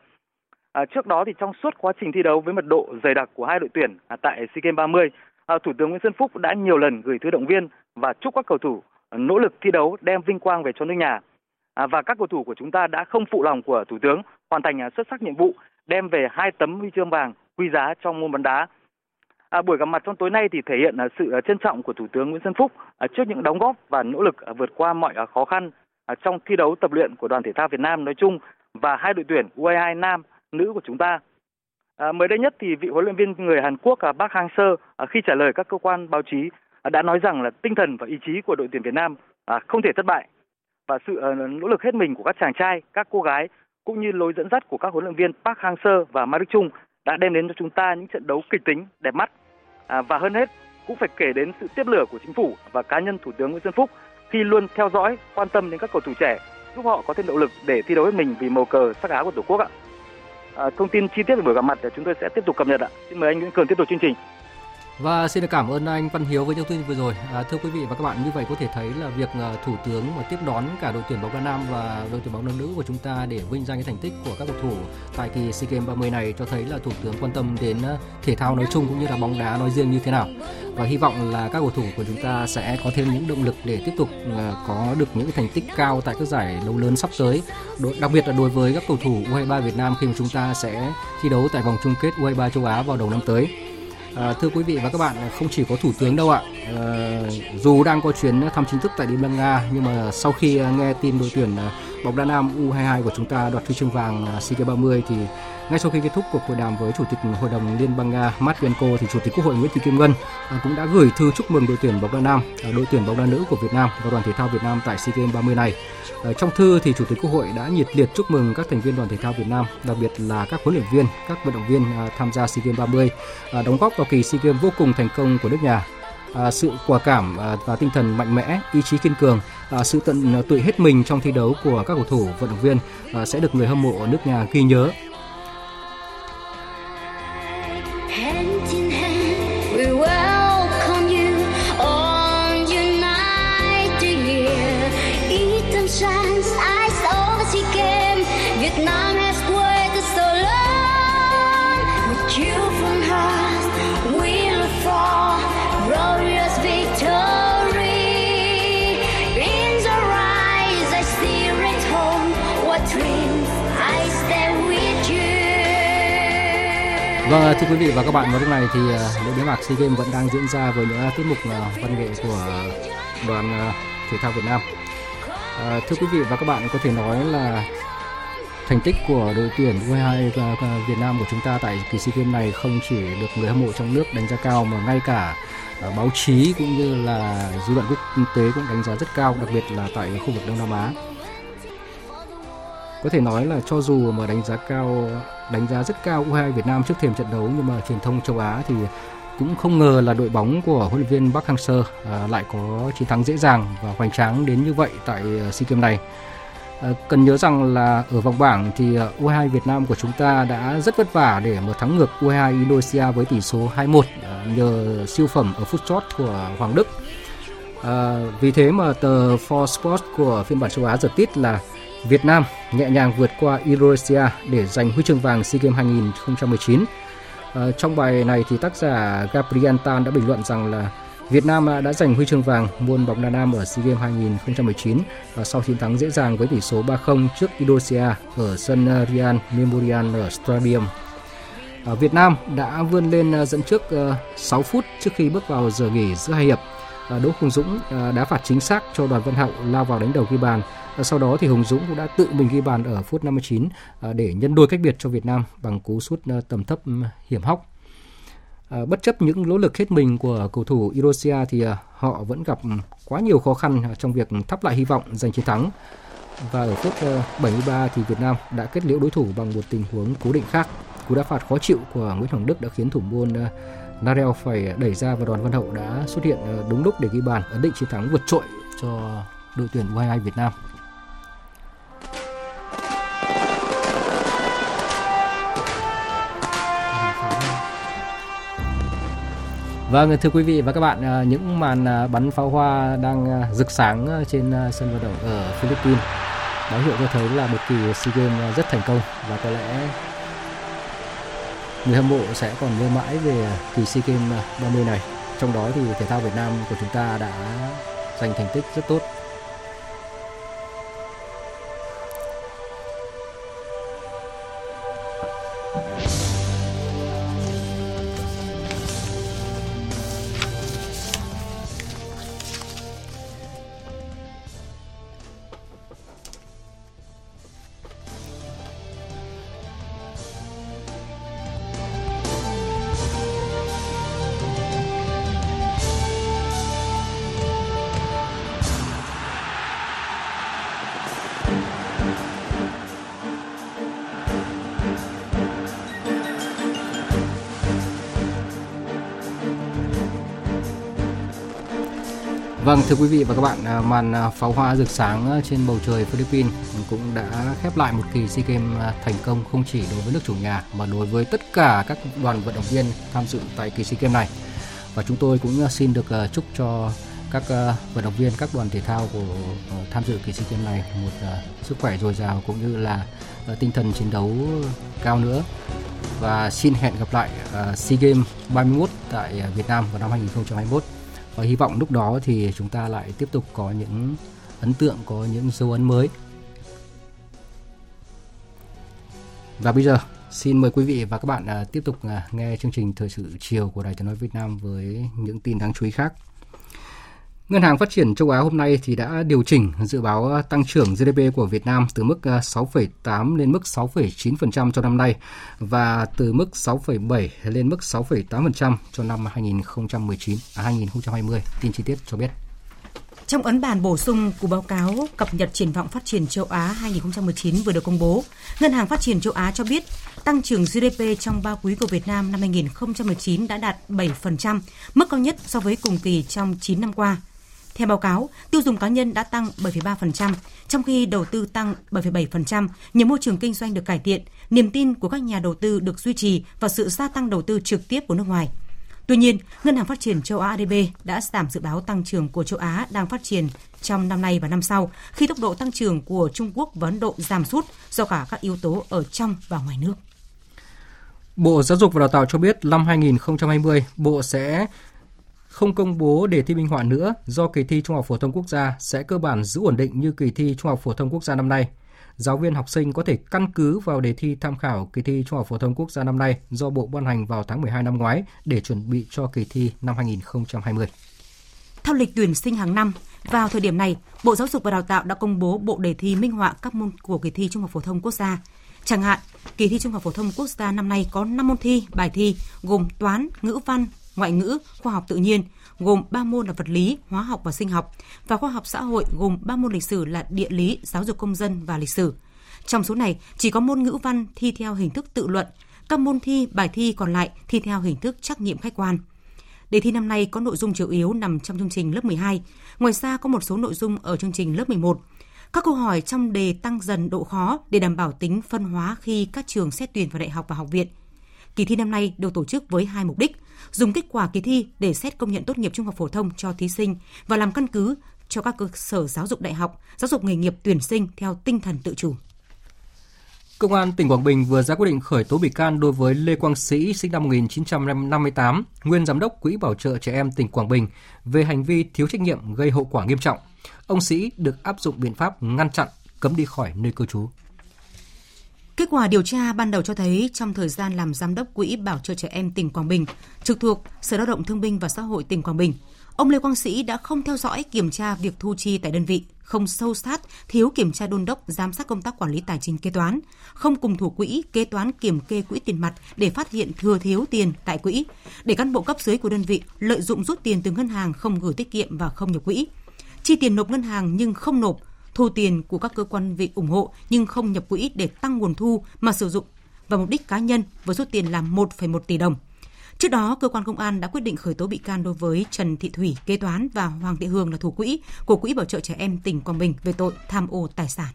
À, trước đó thì trong suốt quá trình thi đấu với mật độ dày đặc của hai đội tuyển à, tại SEA Games 30, à, Thủ tướng Nguyễn Xuân Phúc đã nhiều lần gửi thư động viên và chúc các cầu thủ à, nỗ lực thi đấu đem vinh quang về cho nước nhà. À, và các cầu thủ của chúng ta đã không phụ lòng của Thủ tướng hoàn thành à, xuất sắc nhiệm vụ đem về hai tấm huy chương vàng quý giá trong môn bóng đá. À, buổi gặp mặt trong tối nay thì thể hiện à, sự à, trân trọng của Thủ tướng Nguyễn Xuân Phúc à, trước những đóng góp và nỗ lực vượt qua mọi khó khăn trong thi đấu tập luyện của đoàn thể thao Việt Nam nói chung và hai đội tuyển U22 nam nữ của chúng ta. À, mới đây nhất thì vị huấn luyện viên người Hàn Quốc à, Park Hang-seo à, khi trả lời các cơ quan báo chí à, đã nói rằng là tinh thần và ý chí của đội tuyển Việt Nam à, không thể thất bại và sự à, nỗ lực hết mình của các chàng trai, các cô gái cũng như lối dẫn dắt của các huấn luyện viên Park Hang-seo và Ma Chung đã đem đến cho chúng ta những trận đấu kịch tính, đẹp mắt. À, và hơn hết cũng phải kể đến sự tiếp lửa của chính phủ và cá nhân Thủ tướng Nguyễn Xuân Phúc khi luôn theo dõi, quan tâm đến các cầu thủ trẻ, giúp họ có thêm động lực để thi đấu hết mình vì màu cờ sắc áo của Tổ quốc ạ. À, thông tin chi tiết về buổi gặp mặt thì chúng tôi sẽ tiếp tục cập nhật ạ. Xin mời anh Nguyễn Cường tiếp tục chương trình. Và xin được cảm ơn anh Văn Hiếu với những thông tin vừa rồi. À, thưa quý vị và các bạn, như vậy có thể thấy là việc à, thủ tướng mà tiếp đón cả đội tuyển bóng đá nam và đội tuyển bóng đá nữ của chúng ta để vinh danh cái thành tích của các cầu thủ tại kỳ SEA Games 30 này cho thấy là thủ tướng quan tâm đến à, thể thao nói chung cũng như là bóng đá nói riêng như thế nào. Và hy vọng là các cầu thủ của chúng ta sẽ có thêm những động lực để tiếp tục à, có được những thành tích cao tại các giải đấu lớn sắp tới. Đặc biệt là đối với các cầu thủ U23 Việt Nam khi mà chúng ta sẽ thi đấu tại vòng chung kết U23 châu Á vào đầu năm tới. À, thưa quý vị và các bạn, không chỉ có thủ tướng đâu ạ. À, dù đang có chuyến thăm chính thức tại Liên bang Nga, nhưng mà sau khi nghe tin đội tuyển ờ, bóng đá nam U22 của chúng ta đoạt huy chương vàng ờ, SEA Games 30 thì ngay sau khi kết thúc cuộc hội đàm với chủ tịch hội đồng Liên bang Nga Matvienko thì chủ tịch Quốc hội Nguyễn Thị Kim Ngân à, cũng đã gửi thư chúc mừng đội tuyển bóng đá nam, à, đội tuyển bóng đá nữ của Việt Nam và đoàn thể thao Việt Nam tại SEA Games 30 này. À, trong thư thì chủ tịch Quốc hội đã nhiệt liệt chúc mừng các thành viên đoàn thể thao Việt Nam, đặc biệt là các huấn luyện viên, các vận động viên tham gia SEA Games 30 đóng góp vào kỳ SEA Games vô cùng thành công của nước nhà. À, sự quả cảm à, và tinh thần mạnh mẽ, ý chí kiên cường, à, sự tận tụy hết mình trong thi đấu của các cầu thủ vận động viên à, sẽ được người hâm mộ ở nước nhà ghi nhớ Vâng, thưa quý vị và các bạn, vào lúc này thì ờ, lễ bế mạc SEA Games vẫn đang diễn ra với những tiết mục ờ, văn nghệ của đoàn ờ, thể thao Việt Nam. À, thưa quý vị và các bạn, có thể nói là thành tích của đội tuyển U22 Việt Nam của chúng ta tại kỳ SEA Games này không chỉ được người hâm mộ trong nước đánh giá cao mà ngay cả báo chí cũng như là dư luận quốc tế cũng đánh giá rất cao, đặc biệt là tại khu vực Đông Nam Á có thể nói là cho dù mà đánh giá cao đánh giá rất cao U22 Việt Nam trước thềm trận đấu nhưng mà truyền thông châu Á thì cũng không ngờ là đội bóng của huấn luyện viên Park Hang-seo à, lại có chiến thắng dễ dàng và hoành tráng đến như vậy tại à, SEA Games này. À, cần nhớ rằng là ở vòng bảng thì à, U22 Việt Nam của chúng ta đã rất vất vả để mà thắng ngược U22 Indonesia với tỷ số 2-1 à, nhờ siêu phẩm ở phút chót của Hoàng Đức. À, vì thế mà tờ For Sports của phiên bản châu Á giật tít là Việt Nam nhẹ nhàng vượt qua Indonesia để giành huy chương vàng SEA Games 2019. À, ờ, trong bài này thì tác giả Gabriel Tan đã bình luận rằng là Việt Nam à, đã giành huy chương vàng môn bóng đá nam ở SEA Games 2019 và sau chiến thắng dễ dàng với tỷ số 3-0 trước Indonesia ở sân à, Rian Memorial ở Stadium. À, Việt Nam đã vươn lên à, dẫn trước ờ, 6 phút trước khi bước vào giờ nghỉ giữa hai hiệp. À, Đỗ Hùng Dũng đá phạt chính xác cho Đoàn Văn Hậu lao vào đánh đầu ghi bàn sau đó thì Hùng Dũng cũng đã tự mình ghi bàn ở phút 59 à, để nhân đôi cách biệt cho Việt Nam bằng cú sút à, tầm thấp hiểm hóc. À, bất chấp những nỗ lực hết mình của cầu thủ Indonesia thì họ vẫn gặp quá nhiều khó khăn trong việc thắp lại hy vọng giành chiến thắng. Và ở phút ờ, 73 thì Việt Nam đã kết liễu đối thủ bằng một tình huống cố định khác. Cú đá phạt khó chịu của Nguyễn Hoàng Đức đã khiến thủ môn ờ, Narel phải đẩy ra và đoàn Văn Hậu đã xuất hiện ờ, đúng lúc để ghi bàn ấn định chiến thắng vượt trội cho đội tuyển U22 Việt Nam. Vâng, thưa quý vị và các bạn, à, những màn à, bắn pháo hoa đang à, rực sáng trên sân vận động ở Philippines báo hiệu cho thấy là một kỳ SEA Games rất thành công và có lẽ người hâm mộ sẽ còn nhớ mãi về kỳ SEA Games 30 này. Trong đó thì thể thao Việt Nam của chúng ta đã giành thành tích rất tốt Vâng, thưa quý vị và các bạn, à, màn à, pháo hoa rực sáng à, trên bầu trời Philippines cũng đã khép lại một kỳ SEA Games thành công không chỉ đối với nước chủ nhà mà đối với tất cả các đoàn vận động viên tham dự tại kỳ SEA Games này. Và chúng tôi cũng xin được chúc cho các vận động viên, các đoàn thể thao của tham dự kỳ SEA Games này một sức khỏe dồi dào cũng như là tinh thần chiến đấu cao nữa. Và xin hẹn gặp lại SEA Games 31 tại Việt Nam vào năm 2021 và hy vọng lúc đó thì chúng ta lại tiếp tục có những ấn tượng, có những dấu ấn mới. Và bây giờ, xin mời quý vị và các bạn à, tiếp tục à, nghe chương trình thời sự chiều của đài tiếng nói Việt Nam với những tin đáng chú ý khác. Ngân hàng Phát triển châu Á hôm nay thì đã điều chỉnh dự báo tăng trưởng GDP của Việt Nam từ mức ờ, 6,8 lên mức 6,9% cho năm nay và từ mức 6,7 lên mức 6,8% cho năm 2019 à 2020. Tin chi tiết cho biết. Trong ấn bản bổ sung của báo cáo cập nhật triển vọng phát triển châu Á 2019 vừa được công bố, Ngân hàng Phát triển châu Á cho biết tăng trưởng GDP trong ba quý của Việt Nam năm 2019 đã đạt 7%, mức cao nhất so với cùng kỳ trong 9 năm qua. Theo báo cáo, tiêu dùng cá nhân đã tăng 7,3%, trong khi đầu tư tăng 7,7%, nhờ môi trường kinh doanh được cải thiện, niềm tin của các nhà đầu tư được duy trì và sự gia tăng đầu tư trực tiếp của nước ngoài. Tuy nhiên, Ngân hàng Phát triển châu Á ADB đã giảm dự báo tăng trưởng của châu Á đang phát triển trong năm nay và năm sau khi tốc độ tăng trưởng của Trung Quốc và Ấn Độ giảm sút do cả các yếu tố ở trong và ngoài nước. Bộ Giáo dục và Đào tạo cho biết năm 2020, Bộ sẽ không công bố đề thi minh họa nữa do kỳ thi Trung học phổ thông quốc gia sẽ cơ bản giữ ổn định như kỳ thi Trung học phổ thông quốc gia năm nay. Giáo viên học sinh có thể căn cứ vào đề thi tham khảo kỳ thi Trung học phổ thông quốc gia năm nay do Bộ ban hành vào tháng 12 năm ngoái để chuẩn bị cho kỳ thi năm 2020. Theo lịch tuyển sinh hàng năm, vào thời điểm này, Bộ Giáo dục và Đào tạo đã công bố bộ đề thi minh họa các môn của kỳ thi Trung học phổ thông quốc gia. Chẳng hạn, kỳ thi Trung học phổ thông quốc gia năm nay có 5 môn thi, bài thi gồm toán, ngữ văn, ngoại ngữ, khoa học tự nhiên, gồm 3 môn là vật lý, hóa học và sinh học, và khoa học xã hội gồm 3 môn lịch sử là địa lý, giáo dục công dân và lịch sử. Trong số này, chỉ có môn ngữ văn thi theo hình thức tự luận, các môn thi, bài thi còn lại thi theo hình thức trắc nghiệm khách quan. Đề thi năm nay có nội dung chủ yếu nằm trong chương trình lớp 12, ngoài ra có một số nội dung ở chương trình lớp 11. Các câu hỏi trong đề tăng dần độ khó để đảm bảo tính phân hóa khi các trường xét tuyển vào đại học và học viện. Kỳ thi năm nay được tổ chức với hai mục đích – dùng kết quả kỳ thi để xét công nhận tốt nghiệp trung học phổ thông cho thí sinh và làm căn cứ cho các cơ sở giáo dục đại học, giáo dục nghề nghiệp tuyển sinh theo tinh thần tự chủ. Công an tỉnh Quảng Bình vừa ra quyết định khởi tố bị can đối với Lê Quang Sĩ, sinh năm 1958, nguyên giám đốc Quỹ Bảo trợ Trẻ Em tỉnh Quảng Bình về hành vi thiếu trách nhiệm gây hậu quả nghiêm trọng. Ông Sĩ được áp dụng biện pháp ngăn chặn, cấm đi khỏi nơi cư trú. Kết quả điều tra ban đầu cho thấy trong thời gian làm giám đốc Quỹ Bảo trợ trẻ em tỉnh Quảng Bình, trực thuộc Sở Lao động Thương binh và Xã hội tỉnh Quảng Bình, ông Lê Quang Sĩ đã không theo dõi kiểm tra việc thu chi tại đơn vị, không sâu sát, thiếu kiểm tra đôn đốc giám sát công tác quản lý tài chính kế toán, không cùng thủ quỹ kế toán kiểm kê quỹ tiền mặt để phát hiện thừa thiếu tiền tại quỹ, để cán bộ cấp dưới của đơn vị lợi dụng rút tiền từ ngân hàng không gửi tiết kiệm và không nhập quỹ, chi tiền nộp ngân hàng nhưng không nộp, thu tiền của các cơ quan vị ủng hộ nhưng không nhập quỹ để tăng nguồn thu mà sử dụng và mục đích cá nhân với số tiền là 1,1 tỷ đồng. Trước đó, cơ quan công an đã quyết định khởi tố bị can đối với Trần Thị Thủy, kế toán và Hoàng Thị Hương là thủ quỹ của Quỹ Bảo trợ trẻ em tỉnh Quảng Bình về tội tham ô tài sản.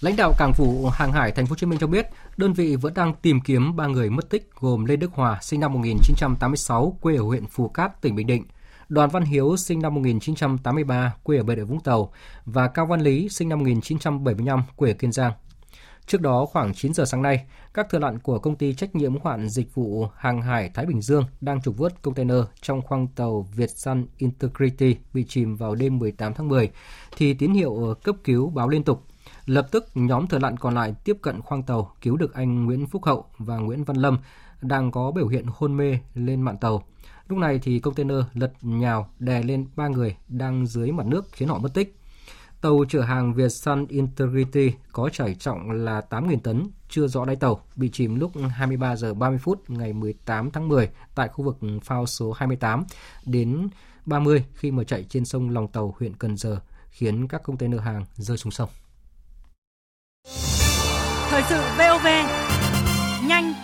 Lãnh đạo Cảng vụ Hàng hải Thành phố Hồ Chí Minh cho biết, đơn vị vẫn đang tìm kiếm ba người mất tích gồm Lê Đức Hòa, sinh năm 1986, quê ở huyện Phù Cát, tỉnh Bình Định, Đoàn Văn Hiếu sinh năm 1983, quê ở Bà Rịa Vũng Tàu và Cao Văn Lý sinh năm 1975, quê ở Kiên Giang. Trước đó, khoảng 9 giờ sáng nay, các thợ lặn của công ty trách nhiệm hoạn dịch vụ hàng hải Thái Bình Dương đang trục vớt container trong khoang tàu Việt Sun Integrity bị chìm vào đêm 18 tháng 10, thì tín hiệu cấp cứu báo liên tục. Lập tức, nhóm thợ lặn còn lại tiếp cận khoang tàu cứu được anh Nguyễn Phúc Hậu và Nguyễn Văn Lâm đang có biểu hiện hôn mê lên mạn tàu. Lúc này thì container lật nhào đè lên ba người đang dưới mặt nước khiến họ mất tích. Tàu chở hàng Việt Sun Integrity có tải trọng là 8.000 tấn, chưa rõ đáy tàu, bị chìm lúc 23 giờ 30 phút ngày 18 tháng 10 tại khu vực phao số 28 đến 30 khi mà chạy trên sông Lòng Tàu, huyện Cần Giờ, khiến các container hàng rơi xuống sông. Thời sự VOV, nhanh,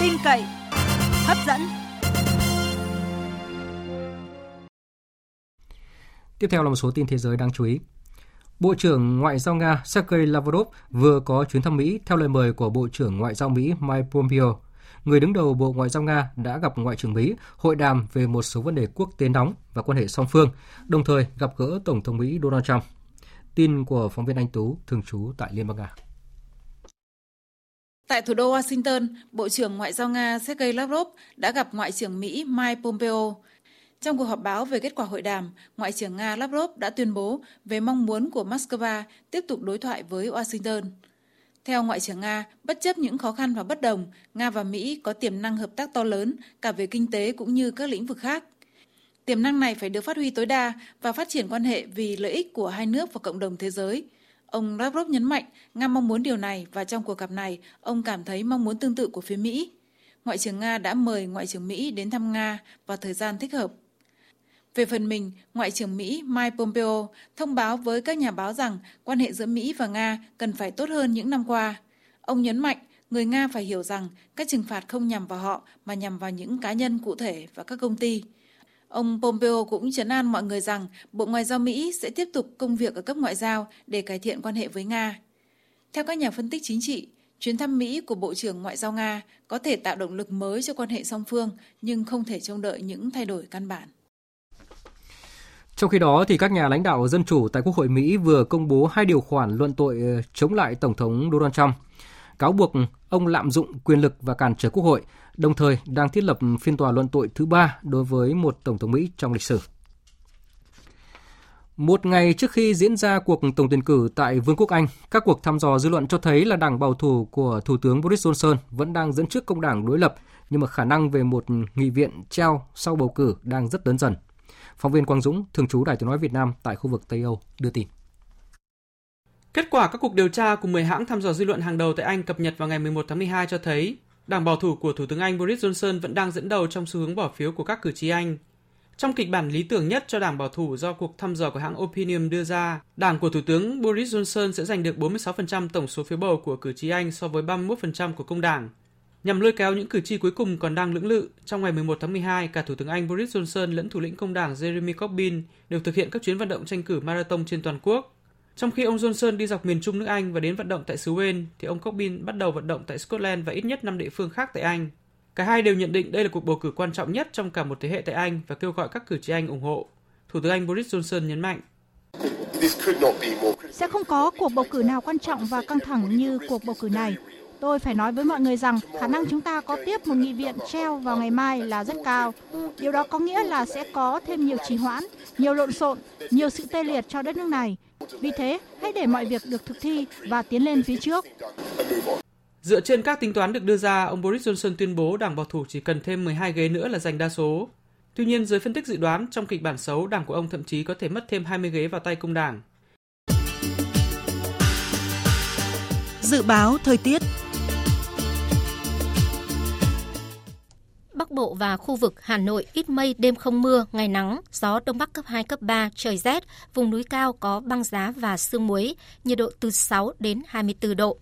tin cậy, hấp dẫn. Tiếp theo là một số tin thế giới đáng chú ý. Bộ trưởng Ngoại giao Nga Sergei Lavrov vừa có chuyến thăm Mỹ theo lời mời của Bộ trưởng Ngoại giao Mỹ Mike Pompeo. Người đứng đầu Bộ Ngoại giao Nga đã gặp Ngoại trưởng Mỹ hội đàm về một số vấn đề quốc tế nóng và quan hệ song phương, đồng thời gặp gỡ Tổng thống Mỹ Donald Trump. Tin của phóng viên Anh Tú, thường trú tại Liên bang Nga. Tại thủ đô Washington, Bộ trưởng Ngoại giao Nga Sergei Lavrov đã gặp Ngoại trưởng Mỹ Mike Pompeo. Trong cuộc họp báo về kết quả hội đàm, Ngoại trưởng Nga Lavrov đã tuyên bố về mong muốn của Moscow tiếp tục đối thoại với Washington. Theo Ngoại trưởng Nga, bất chấp những khó khăn và bất đồng, Nga và Mỹ có tiềm năng hợp tác to lớn cả về kinh tế cũng như các lĩnh vực khác. Tiềm năng này phải được phát huy tối đa và phát triển quan hệ vì lợi ích của hai nước và cộng đồng thế giới. Ông Lavrov nhấn mạnh Nga mong muốn điều này và trong cuộc gặp này, ông cảm thấy mong muốn tương tự của phía Mỹ. Ngoại trưởng Nga đã mời Ngoại trưởng Mỹ đến thăm Nga vào thời gian thích hợp. Về phần mình, Ngoại trưởng Mỹ Mike Pompeo thông báo với các nhà báo rằng quan hệ giữa Mỹ và Nga cần phải tốt hơn những năm qua. Ông nhấn mạnh người Nga phải hiểu rằng các trừng phạt không nhằm vào họ mà nhằm vào những cá nhân cụ thể và các công ty. Ông Pompeo cũng chấn an mọi người rằng Bộ Ngoại giao Mỹ sẽ tiếp tục công việc ở cấp ngoại giao để cải thiện quan hệ với Nga. Theo các nhà phân tích chính trị, chuyến thăm Mỹ của Bộ trưởng Ngoại giao Nga có thể tạo động lực mới cho quan hệ song phương nhưng không thể trông đợi những thay đổi căn bản. Trong khi đó, thì các nhà lãnh đạo dân chủ tại Quốc hội Mỹ vừa công bố hai điều khoản luận tội ờ, chống lại Tổng thống Donald Trump, cáo buộc ông lạm dụng quyền lực và cản trở Quốc hội, đồng thời đang thiết lập phiên tòa luận tội thứ ba đối với một Tổng thống Mỹ trong lịch sử. Một ngày trước khi diễn ra cuộc tổng tuyển cử tại Vương quốc Anh, các cuộc thăm dò dư luận cho thấy là đảng bảo thủ của Thủ tướng Boris Johnson vẫn đang dẫn trước công đảng đối lập, nhưng mà khả năng về một nghị viện treo sau bầu cử đang rất lớn dần. Phóng viên Quang Dũng, thường trú Đài tiếng nói Việt Nam tại khu vực Tây Âu đưa tin. Kết quả các cuộc điều tra của 10 hãng thăm dò dư luận hàng đầu tại Anh cập nhật vào ngày 11 tháng 12 cho thấy Đảng bảo thủ của Thủ tướng Anh Boris Johnson vẫn đang dẫn đầu trong xu hướng bỏ phiếu của các cử tri Anh. Trong kịch bản lý tưởng nhất cho đảng bảo thủ do cuộc thăm dò của hãng Opinium đưa ra, đảng của Thủ tướng Boris Johnson sẽ giành được 46% tổng số phiếu bầu của cử tri Anh so với 31% của công đảng. Nhằm lôi kéo những cử tri cuối cùng còn đang lưỡng lự, trong ngày 11 tháng 12, cả Thủ tướng Anh Boris Johnson lẫn thủ lĩnh công đảng Jeremy Corbyn đều thực hiện các chuyến vận động tranh cử marathon trên toàn quốc. Trong khi ông Johnson đi dọc miền trung nước Anh và đến vận động tại xứ Wales, thì ông Corbyn bắt đầu vận động tại Scotland và ít nhất 5 địa phương khác tại Anh. Cả hai đều nhận định đây là cuộc bầu cử quan trọng nhất trong cả một thế hệ tại Anh và kêu gọi các cử tri Anh ủng hộ. Thủ tướng Anh Boris Johnson nhấn mạnh. Sẽ không có cuộc bầu cử nào quan trọng và căng thẳng như cuộc bầu cử này. Tôi phải nói với mọi người rằng khả năng chúng ta có tiếp một nghị viện treo vào ngày mai là rất cao. Điều đó có nghĩa là sẽ có thêm nhiều trì hoãn, nhiều lộn xộn, nhiều sự tê liệt cho đất nước này. Vì thế, hãy để mọi việc được thực thi và tiến lên phía trước. Dựa trên các tính toán được đưa ra, ông Boris Johnson tuyên bố Đảng Bảo thủ chỉ cần thêm 12 ghế nữa là giành đa số. Tuy nhiên, giới phân tích dự đoán trong kịch bản xấu, đảng của ông thậm chí có thể mất thêm 20 ghế vào tay công đảng. Dự báo thời tiết Bắc Bộ và khu vực Hà Nội ít mây, đêm không mưa, ngày nắng, gió Đông Bắc cấp 2, cấp 3, trời rét, vùng núi cao có băng giá và sương muối, nhiệt độ từ 6 đến 24 độ.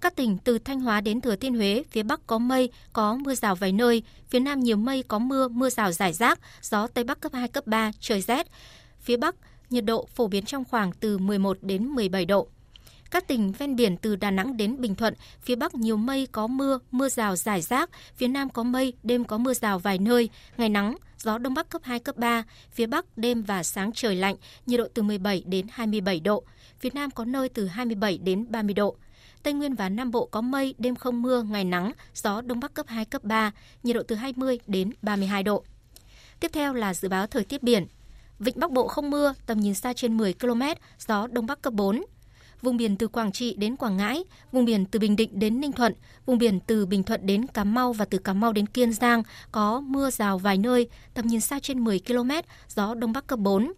Các tỉnh từ Thanh Hóa đến Thừa Thiên Huế, phía Bắc có mây, có mưa rào vài nơi, phía Nam nhiều mây, có mưa, mưa rào rải rác, gió Tây Bắc cấp 2, cấp 3, trời rét. Phía Bắc, nhiệt độ phổ biến trong khoảng từ 11 đến 17 độ. Các tỉnh ven biển từ Đà Nẵng đến Bình Thuận, phía Bắc nhiều mây có mưa, mưa rào rải rác, phía Nam có mây, đêm có mưa rào vài nơi, ngày nắng, gió Đông Bắc cấp 2, cấp 3, phía Bắc đêm và sáng trời lạnh, nhiệt độ từ 17 đến 27 độ, phía Nam có nơi từ 27 đến 30 độ. Tây Nguyên và Nam Bộ có mây, đêm không mưa, ngày nắng, gió Đông Bắc cấp 2, cấp 3, nhiệt độ từ 20 đến 32 độ. Tiếp theo là dự báo thời tiết biển. Vịnh Bắc Bộ không mưa, tầm nhìn xa trên 10 km, gió Đông Bắc cấp 4 vùng biển từ Quảng Trị đến Quảng Ngãi, vùng biển từ Bình Định đến Ninh Thuận, vùng biển từ Bình Thuận đến Cà Mau và từ Cà Mau đến Kiên Giang có mưa rào vài nơi, tầm nhìn xa trên 10 km, gió Đông Bắc cấp 4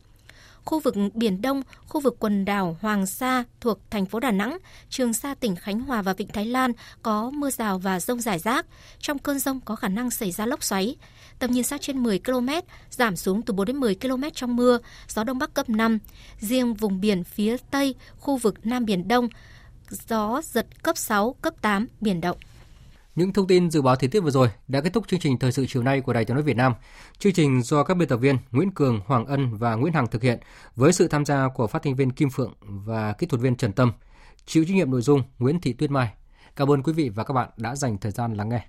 khu vực Biển Đông, khu vực quần đảo Hoàng Sa thuộc thành phố Đà Nẵng, Trường Sa tỉnh Khánh Hòa và Vịnh Thái Lan có mưa rào và rông rải rác. Trong cơn rông có khả năng xảy ra lốc xoáy. Tầm nhìn xa trên 10 km, giảm xuống từ 4 đến 10 km trong mưa, gió Đông Bắc cấp 5. Riêng vùng biển phía Tây, khu vực Nam Biển Đông, gió giật cấp 6, cấp 8, biển động. Những thông tin dự báo thời tiết vừa rồi đã kết thúc chương trình thời sự chiều nay của Đài Tiếng nói Việt Nam. Chương trình do các biên tập viên Nguyễn Cường, Hoàng Ân và Nguyễn Hằng thực hiện với sự tham gia của phát thanh viên Kim Phượng và kỹ thuật viên Trần Tâm. Chịu trách nhiệm nội dung Nguyễn Thị Tuyết Mai. Cảm ơn quý vị và các bạn đã dành thời gian lắng nghe.